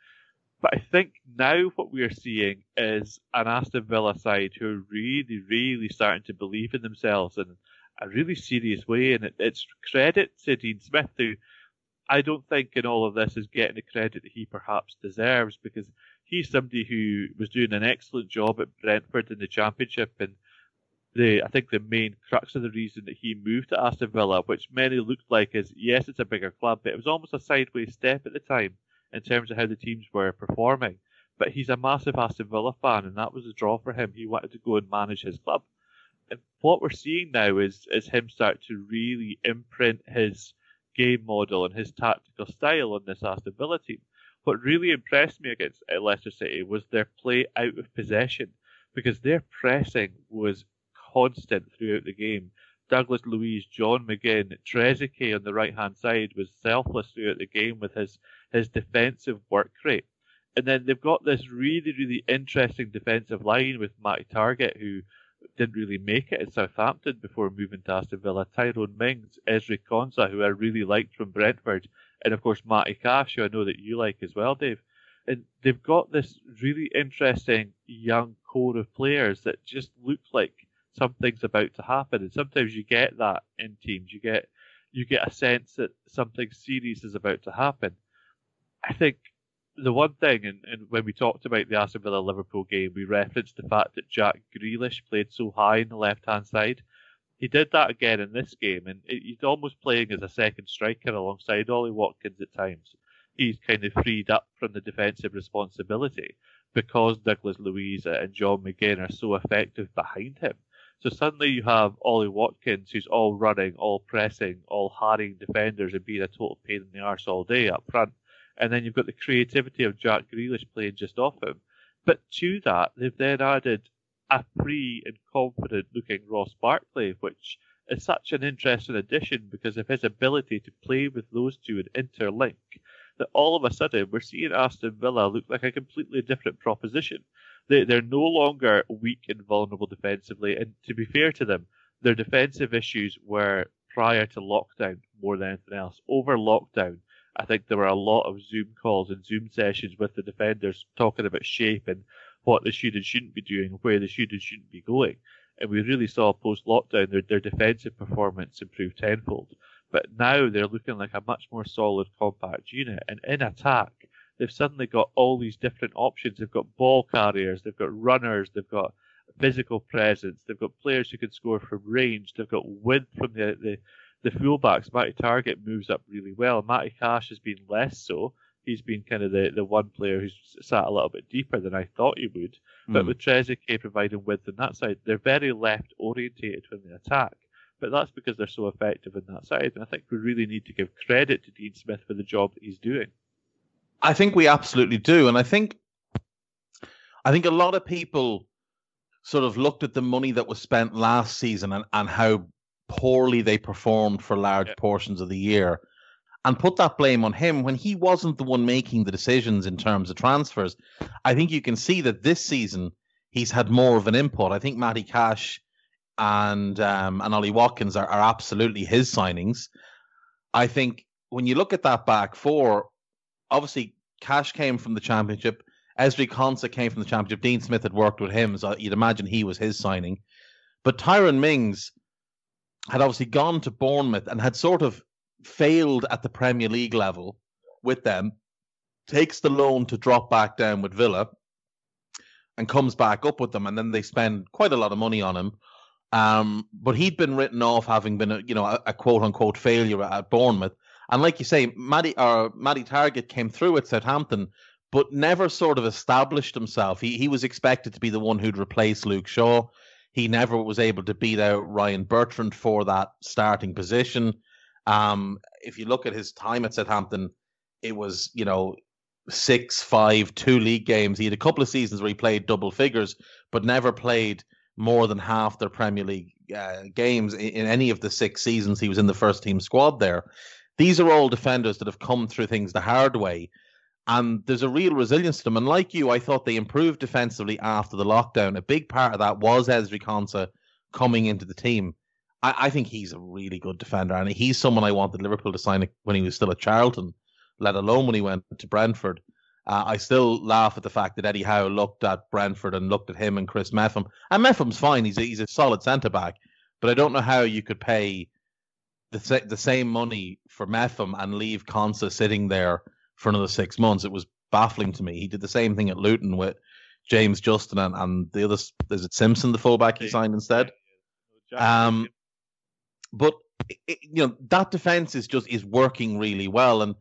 But I think now what we're seeing is an Aston Villa side who are really, really starting to believe in themselves in a really serious way. And it, it's credit to Dean Smith, who I don't think in all of this is getting the credit that he perhaps deserves because he's somebody who was doing an excellent job at Brentford in the Championship. And the I think the main crux of the reason that he moved to Aston Villa, which many looked like is yes, it's a bigger club, but it was almost a sideways step at the time in terms of how the teams were performing. But he's a massive Aston Villa fan, and that was a draw for him. He wanted to go and manage his club. And what we're seeing now is is him start to really imprint his game model and his tactical style on this Aston Villa team. What really impressed me against uh, Leicester City was their play out of possession because their pressing was constant throughout the game. Douglas Luiz, John McGinn, Trezeguet on the right hand side was selfless throughout the game with his his defensive work rate. And then they've got this really, really interesting defensive line with Matty Targett, who didn't really make it at Southampton before moving to Aston Villa. Tyrone Mings, Ezri Konsa, who I really liked from Brentford, and of course Matty Cash, who I know that you like as well, Dave. And they've got this really interesting young core of players that just look like something's about to happen. And sometimes you get that in teams. You get you get a sense that something serious is about to happen. I think the one thing, and, and when we talked about the Aston Villa Liverpool game, we referenced the fact that Jack Grealish played so high in the left hand side. He did that again in this game, and he's almost playing as a second striker alongside Ollie Watkins at times. He's kind of freed up from the defensive responsibility because Douglas Luiz and John McGinn are so effective behind him. So suddenly you have Ollie Watkins, who's all running, all pressing, all harrying defenders and being a total pain in the arse all day up front and then you've got the creativity of Jack Grealish playing just off him. But to that, they've then added a free and confident looking Ross Barkley, which is such an interesting addition because of his ability to play with those two and interlink that all of a sudden we're seeing Aston Villa look like a completely different proposition. They, they're no longer weak and vulnerable defensively, and to be fair to them, their defensive issues were prior to lockdown more than anything else. Over lockdown, I think there were a lot of Zoom calls and Zoom sessions with the defenders talking about shape and what they should and shouldn't be doing, where they should and shouldn't be going. And we really saw post lockdown their, their defensive performance improve tenfold. But now they're looking like a much more solid, compact unit. And in attack, they've suddenly got all these different options. They've got ball carriers, they've got runners, they've got physical presence, they've got players who can score from range, they've got width from the, the the fullbacks, Matty Targett moves up really well. Matty Cash has been less so. He's been kind of the, the one player who's sat a little bit deeper than I thought he would. But hmm. with Trezeguet providing width on that side, they're very left orientated when they attack. But that's because they're so effective in that side. And I think we really need to give credit to Dean Smith for the job that he's doing. I think we absolutely do. And I think I think a lot of people sort of looked at the money that was spent last season and, and how poorly they performed for large yeah. portions of the year and put that blame on him when he wasn't the one making the decisions in terms of transfers. I think you can see that this season he's had more of an input. I think Matty Cash and um, and Ollie Watkins are, are absolutely his signings. I think when you look at that back four, obviously Cash came from the championship. Ezri Konsa came from the championship. Dean Smith had worked with him, so you'd imagine he was his signing. But Tyrone Mings, had obviously gone to Bournemouth and had sort of failed at the Premier League level with them, takes the loan to drop back down with Villa and comes back up with them, and then they spend quite a lot of money on him. Um, but he'd been written off having been a you know a, a quote unquote failure at Bournemouth. And like you say, Matty or Matty Targett came through at Southampton, but never sort of established himself. He he was expected to be the one who'd replace Luke Shaw. He never was able to beat out Ryan Bertrand for that starting position. Um, if you look at his time at Southampton, it was, you know, six, five, two league games. He had a couple of seasons where he played double figures, but never played more than half their Premier League uh, games in, in any of the six seasons he was in the first team squad there. These are all defenders that have come through things the hard way and there's a real resilience to them. And like you, I thought they improved defensively after the lockdown. A big part of that was Ezri Konsa coming into the team. I, I, think he's a really good defender, and he's someone I wanted Liverpool to sign when he was still at Charlton, let alone when he went to Brentford. Uh, I still laugh at the fact that Eddie Howe looked at Brentford and looked at him and Chris Mepham. And Mepham's fine; he's a, he's a solid centre back. But I don't know how you could pay the the same money for Mepham and leave Konsa sitting there for another six months. It was baffling to me. He did the same thing at Luton with James Justin and, and the other is it Simpson, the fullback he signed instead. Um, but it, you know that defense is just is working really well, and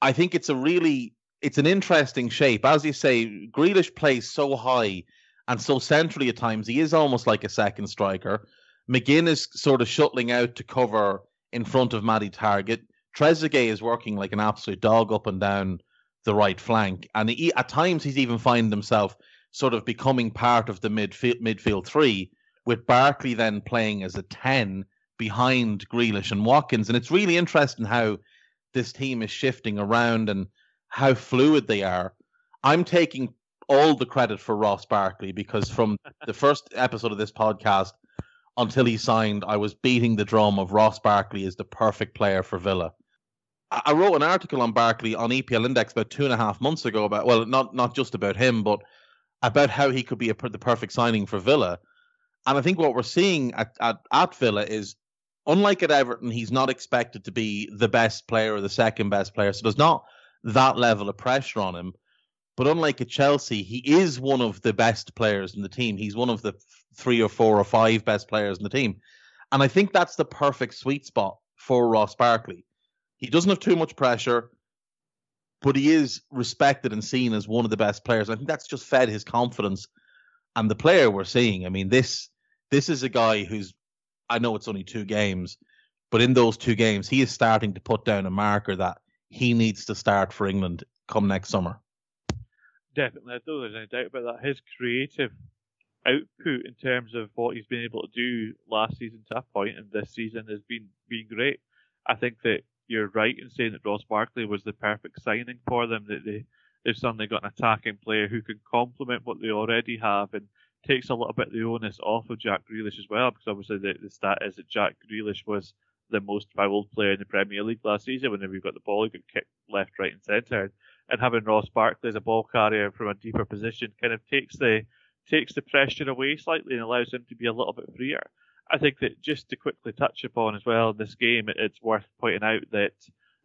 I think it's a really it's an interesting shape. As you say, Grealish plays so high and so centrally at times. He is almost like a second striker. McGinn is sort of shuttling out to cover in front of Matty Targett. Trezeguet is working like an absolute dog up and down the right flank, and he, at times he's even finding himself sort of becoming part of the midfield midfield three, with Barkley then playing as a ten behind Grealish and Watkins, and it's really interesting how this team is shifting around and how fluid they are. I'm taking all the credit for Ross Barkley because from the first episode of this podcast until he signed, I was beating the drum of Ross Barkley is the perfect player for Villa. I wrote an article on Barkley on EPL Index about two and a half months ago about well, not not just about him, but about how he could be a, the perfect signing for Villa. And I think what we're seeing at, at, at Villa is, unlike at Everton, he's not expected to be the best player or the second best player. So there's not that level of pressure on him. But unlike at Chelsea, he is one of the best players in the team. He's one of the three or four or five best players in the team. And I think that's the perfect sweet spot for Ross Barkley. He doesn't have too much pressure, but he is respected and seen as one of the best players. I think that's just fed his confidence. And the player we're seeing, I mean, this this is a guy who's I know it's only two games, but in those two games, he is starting to put down a marker that he needs to start for England come next summer. Definitely, I don't there's any doubt about that. His creative output in terms of what he's been able to do last season to that point and this season has been been great. I think that you're right in saying that Ross Barkley was the perfect signing for them. That they they've suddenly got an attacking player who can complement what they already have and takes a little bit of the onus off of Jack Grealish as well, because obviously the, the stat is that Jack Grealish was the most fouled player in the Premier League last season. Whenever he got the ball, he got kicked left, right, and centre. And having Ross Barkley as a ball carrier from a deeper position kind of takes the takes the pressure away slightly and allows him to be a little bit freer. I think that just to quickly touch upon as well in this game, it's worth pointing out that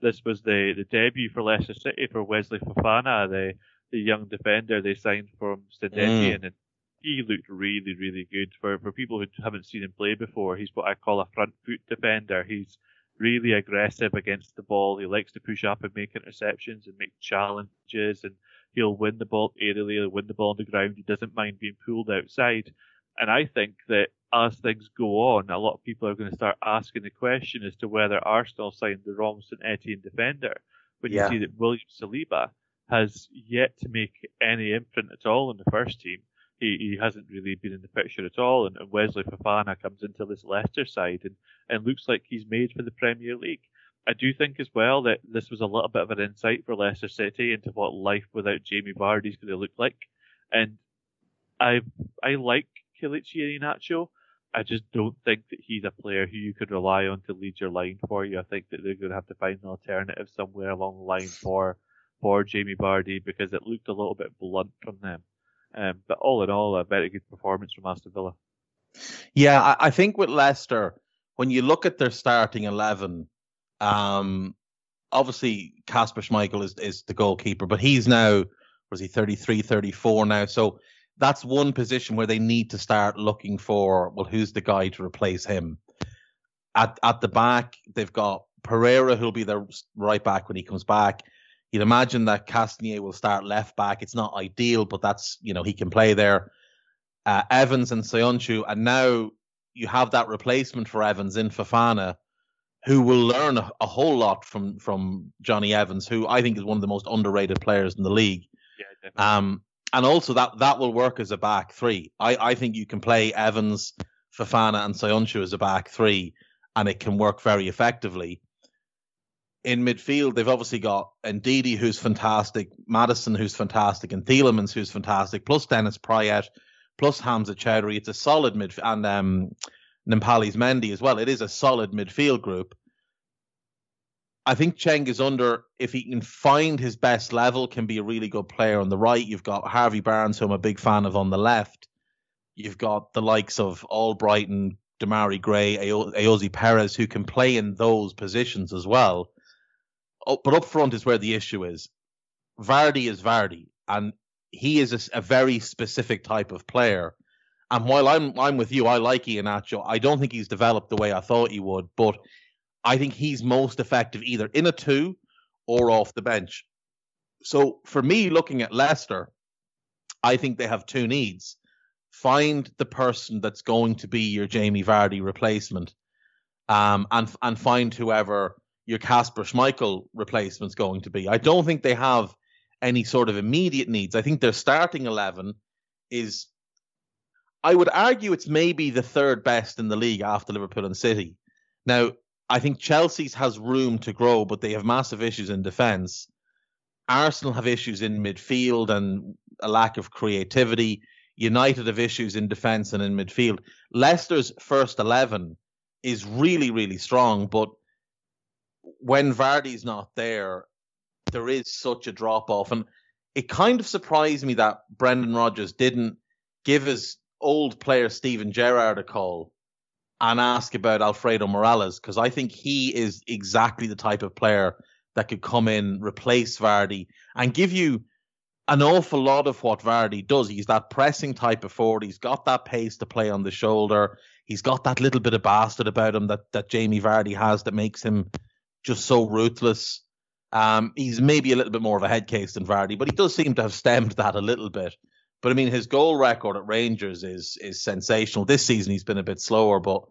this was the, the debut for Leicester City for Wesley Fofana, the the young defender they signed from St Etienne, mm. and he looked really, really good. For for people who haven't seen him play before, he's what I call a front foot defender. He's really aggressive against the ball. He likes to push up and make interceptions and make challenges, and he'll win the ball aerially, he'll win the ball on the ground. He doesn't mind being pulled outside. And I think that as things go on, a lot of people are going to start asking the question as to whether Arsenal signed the wrong St Etienne defender. When yeah. you see that William Saliba has yet to make any imprint at all in the first team, he, he hasn't really been in the picture at all. And, and Wesley Fofana comes into this Leicester side and, and looks like he's made for the Premier League. I do think as well that this was a little bit of an insight for Leicester City into what life without Jamie Vardy is going to look like. And I I like Kelechi Iheanacho. I just don't think that he's a player who you could rely on to lead your line for you. I think that they're going to have to find an alternative somewhere along the line for for Jamie Vardy because it looked a little bit blunt from them. Um, but all in all, a very good performance from Aston Villa. Yeah, I, I think with Leicester, when you look at their starting eleven, um, obviously Kasper Schmeichel is is the goalkeeper, but he's now was he 33, 34 now, so that's one position where they need to start looking for well, who's the guy to replace him? At at the back, they've got Pereira, who'll be the right back when he comes back. You'd imagine that Castagne will start left back. It's not ideal, but that's you know he can play there. Uh, Evans and Söyüncü, and now you have that replacement for Evans in Fofana, who will learn a, a, whole lot from from Jonny Evans, who I think is one of the most underrated players in the league. Yeah, um, and also that that will work as a back three. I, I think you can play Evans, Fofana, and Söyüncü as a back three, and it can work very effectively. In midfield, they've obviously got Ndidi, who's fantastic, Maddison, who's fantastic, and Tielemans, who's fantastic, plus Dennis Praet, plus Hamza Choudhury. It's a solid midfield, and um, Nampalys Mendy as well. It is a solid midfield group. I think Cengiz Ünder, if he can find his best level, can be a really good player on the right. You've got Harvey Barnes, who I'm a big fan of on the left. You've got the likes of Albrighton, Demarai Gray, Ayoze Perez, who can play in those positions as well. Oh, but up front is where the issue is. Vardy is Vardy, and he is a, a, very specific type of player. And while I'm I'm with you, I like Iheanacho. I don't think he's developed the way I thought he would, but I think he's most effective either in a two or off the bench. So for me, looking at Leicester, I think they have two needs. Find the person that's going to be your Jamie Vardy replacement, um, and and find whoever your Kasper Schmeichel replacement's going to be. I don't think they have any sort of immediate needs. I think their starting eleven is I would argue it's maybe the third best in the league after Liverpool and City. Now, I think Chelsea's has room to grow, but they have massive issues in defence. Arsenal have issues in midfield and a lack of creativity. United have issues in defence and in midfield. Leicester's first 11 is really, really strong, but when Vardy's not there, there is such a drop off. And it kind of surprised me that Brendan Rodgers didn't give his old player Steven Gerrard a call and ask about Alfredo Morelos because I think he is exactly the type of player that could come in, replace Vardy, and give you an awful lot of what Vardy does. He's that pressing type of forward. He's got that pace to play on the shoulder. He's got that little bit of bastard about him that, that Jamie Vardy has that makes him just so ruthless. Um, he's maybe a little bit more of a head case than Vardy, but he does seem to have stemmed that a little bit. But I mean, his goal record at Rangers is is sensational. This season he's been a bit slower, but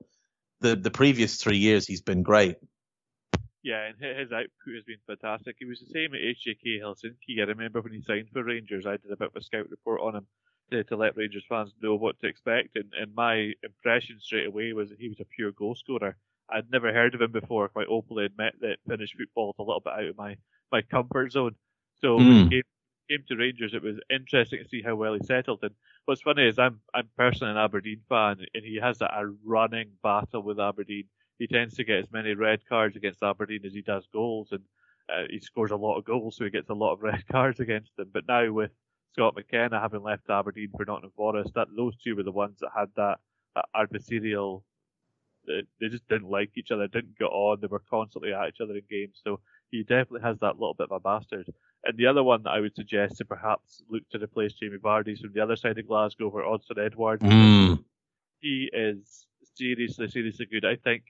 the the previous three years he's been great. Yeah, and his output has been fantastic. He was the same at HJK Helsinki. I remember when he signed for Rangers, I did a bit of a scout report on him to, to let Rangers fans know what to expect. And, and my impression straight away was that he was a pure goal scorer. I'd never heard of him before. Quite openly admit that Finnish football is a little bit out of my, my comfort zone. So mm. when he came, came to Rangers, it was interesting to see how well he settled. And what's funny is I'm I'm personally an Aberdeen fan, and he has a, running battle with Aberdeen. He tends to get as many red cards against Aberdeen as he does goals, and uh, he scores a lot of goals, so he gets a lot of red cards against them. But now with Scott McKenna having left Aberdeen for Nottingham Forest, that those two were the ones that had that, that adversarial. They just didn't like each other, didn't get on. They were constantly at each other in games. So he definitely has that little bit of a bastard. And the other one that I would suggest to perhaps look to replace Jamie Vardy from the other side of Glasgow for Odsonne Edouard. Mm. He is seriously, seriously good. I think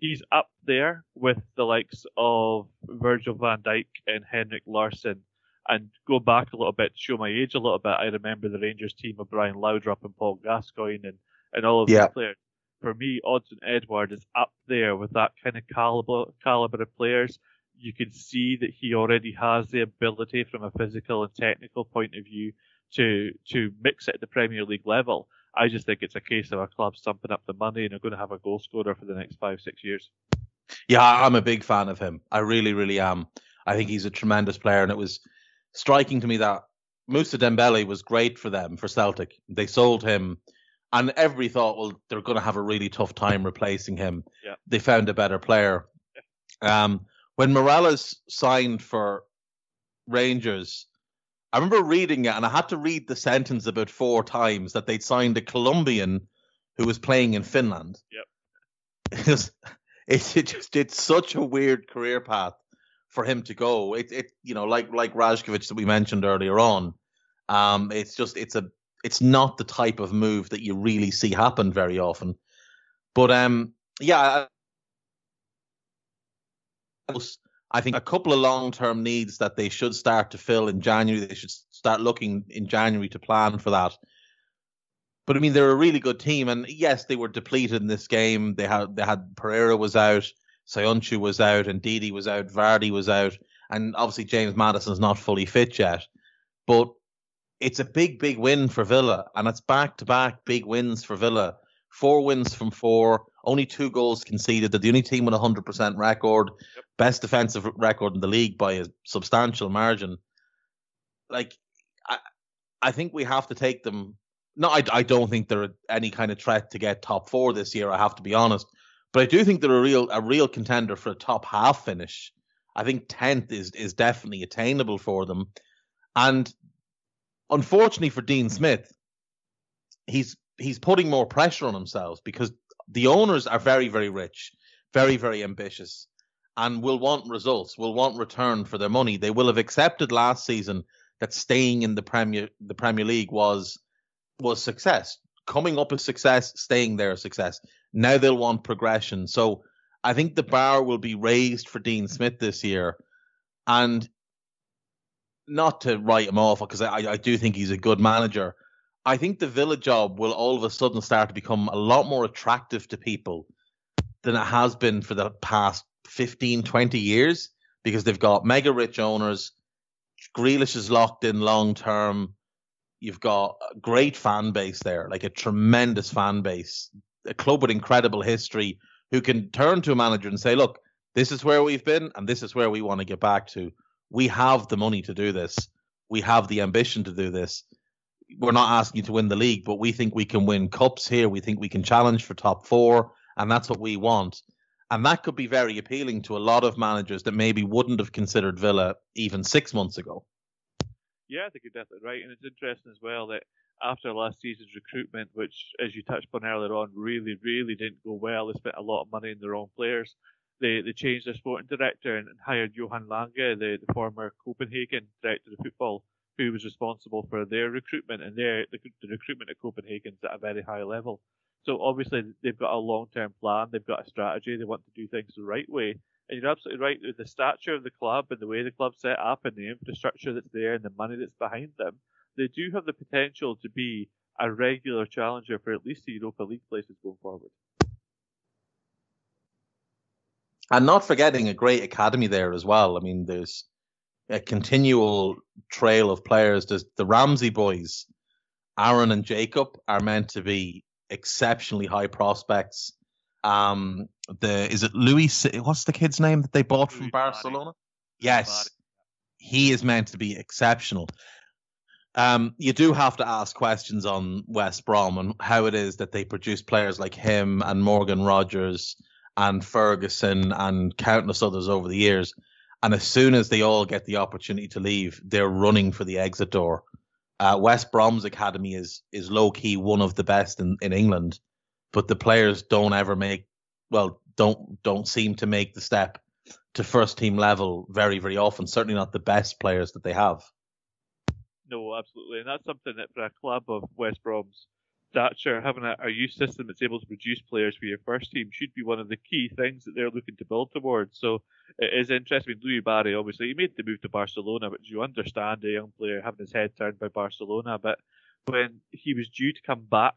he's up there with the likes of Virgil van Dijk and Henrik Larsson. And go back a little bit to show my age a little bit, I remember the Rangers team of Brian Laudrup and Paul Gascoigne and, and all of yeah. these players. For me, Odsonne Edouard is up there with that kind of caliber, caliber of players you can see that he already has the ability from a physical and technical point of view to to mix it at the Premier League level. I just think it's a case of a club stumping up the money and are going to have a goal scorer for the next five, six years. Yeah, I'm a big fan of him. I really, really am. I think he's a tremendous player, and it was striking to me that Moussa Dembele was great for them for Celtic. They sold him, and everybody thought, well, they're going to have a really tough time replacing him. Yeah. They found a better player. Um, when Morelos signed for Rangers, I remember reading it and I had to read the sentence about four times that they'd signed a Colombian who was playing in Finland. Yep. It, it, just it's such a weird career path for him to go. It it you know like like Rajkovic that we mentioned earlier on. Um, it's just it's a it's not the type of move that you really see happen very often. But um, yeah, I think a couple of long term needs that they should start to fill in January. They should start looking in January to plan for that. But I mean, they're a really good team, and yes, they were depleted in this game. They had they had Pereira was out, Söyüncü was out, and Ndidi was out, Vardy was out, and obviously James Maddison's not fully fit yet. But it's a big, big win for Villa, and it's back to back big wins for Villa. Four wins from four, only two goals conceded. They're the only team with a 100% record, yep. best defensive record in the league by a substantial margin. Like, I, I think we have to take them. No, I, I don't think they're any kind of threat to get top four this year. I have to be honest, but I do think they're a real a real contender for a top half finish. I think tenth is is definitely attainable for them. And unfortunately for Dean Smith, he's he's putting more pressure on himself because the owners are very very rich, very very ambitious, and will want results, will want return for their money. They will have accepted last season that staying in the Premier the Premier League was was success. Coming up is success, staying there is success. Now they'll want progression. So I think the bar will be raised for Dean Smith this year. And not to write him off, because I, I do think he's a good manager. I think the Villa job will all of a sudden start to become a lot more attractive to people than it has been for the past 15, 20 years because they've got mega rich owners. Grealish is locked in long term. You've got a great fan base there, like a tremendous fan base, a club with incredible history who can turn to a manager and say, look, this is where we've been and this is where we want to get back to. We have the money to do this. We have the ambition to do this. We're not asking you to win the league, but we think we can win cups here. We think we can challenge for top four, and that's what we want. And that could be very appealing to a lot of managers that maybe wouldn't have considered Villa even six months ago. Yeah, I think you're definitely right. And it's interesting as well that after last season's recruitment, which, as you touched on earlier on, really, really didn't go well, they spent a lot of money in the wrong players. They, they changed their sporting director and, and hired Johan Lange, the, the former Copenhagen director of football, who was responsible for their recruitment. And their, the, the recruitment at Copenhagen's at a very high level. So obviously they've got a long-term plan, they've got a strategy, they want to do things the right way. And you're absolutely right with the stature of the club and the way the club's set up and the infrastructure that's there and the money that's behind them. They do have the potential to be a regular challenger for at least the Europa League places going forward. And not forgetting a great academy there as well. I mean, there's a continual trail of players. There's the Ramsey boys, Aaron and Jacob, are meant to be exceptionally high prospects. Um, the is it Louie? What's the kid's name that they bought from Barcelona? Yes, he is meant to be exceptional. Um, you do have to ask questions on West Brom and how it is that they produce players like him and Morgan Rogers and Ferguson and countless others over the years. And as soon as they all get the opportunity to leave, they're running for the exit door. Uh, West Brom's academy is is low key one of the best in, in England, but the players don't ever make well don't don't seem to make the step to first team level very very often. Certainly not the best players that they have. No, absolutely, and that's something that for a club of West Brom's stature, having a, a youth system that's able to produce players for your first team should be one of the key things that they're looking to build towards. So it is interesting. Louie Barry, obviously, he made the move to Barcelona, but you understand a young player having his head turned by Barcelona. But when he was due to come back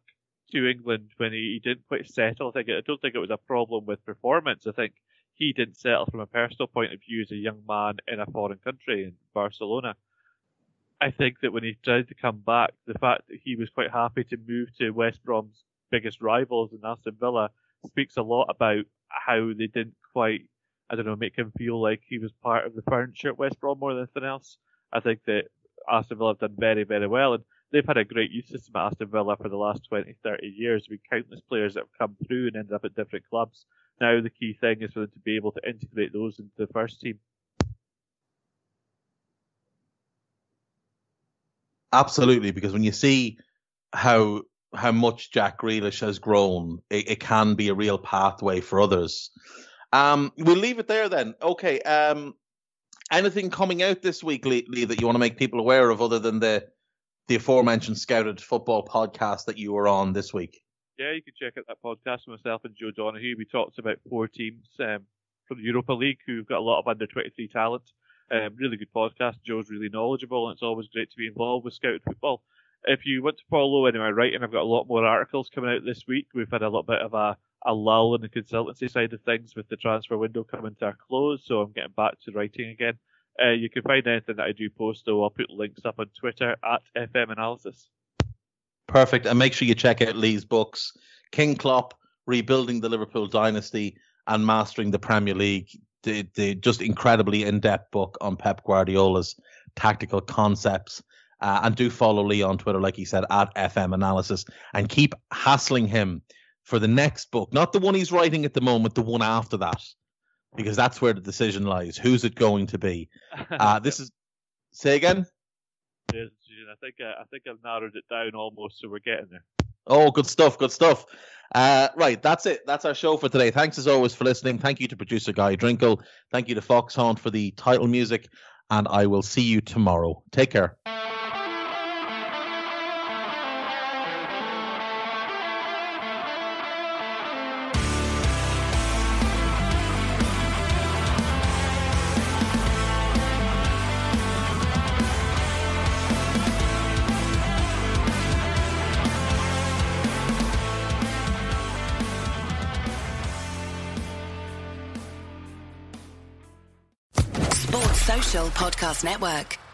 to England, when he, he didn't quite settle, I think I don't think it was a problem with performance. I think he didn't settle from a personal point of view as a young man in a foreign country in Barcelona. I think that when he tried to come back, the fact that he was quite happy to move to West Brom's biggest rivals in Aston Villa speaks a lot about how they didn't quite, I don't know, make him feel like he was part of the furniture at West Brom more than anything else. I think that Aston Villa have done very, very well, and they've had a great youth system at Aston Villa for the last 20, 30 years with countless players that have come through and ended up at different clubs. Now the key thing is for them to be able to integrate those into the first team. Absolutely, because when you see how how much Jack Grealish has grown, it, it can be a real pathway for others. Um, we'll leave it there then. Okay. Um, anything coming out this week, Lee, that you want to make people aware of, other than the the aforementioned Scouted Football podcast that you were on this week? Yeah, you can check out that podcast with myself and Joe Donahue. We talked about four teams um, from the Europa League who've got a lot of under twenty three talent. Um, really good podcast. Joe's really knowledgeable, and it's always great to be involved with Scout football. If you want to follow any of my writing, I've got a lot more articles coming out this week. We've had a little bit of a, a lull in the consultancy side of things with the transfer window coming to a close, so I'm getting back to writing again. Uh, you can find anything that I do post, though. I'll put links up on Twitter at FM Analysis. Perfect. And make sure you check out Lee's books King Klopp, Rebuilding the Liverpool Dynasty, and Mastering the Premier League the, the just incredibly in-depth book on Pep Guardiola's tactical concepts. Uh, and do follow Lee on Twitter, like he said, at FM Analysis, and keep hassling him for the next book, not the one he's writing at the moment, the one after that, because that's where the decision lies. Who's it going to be? Uh, this is say again. I think uh, I think I've narrowed it down almost, so we're getting there. Oh, good stuff, good stuff. Uh, right, that's it. That's our show for today. Thanks as always for listening. Thank you to producer Guy Drinkle. Thank you to Foxhound for the title music, and I will see you tomorrow. Take care. Podcast Network.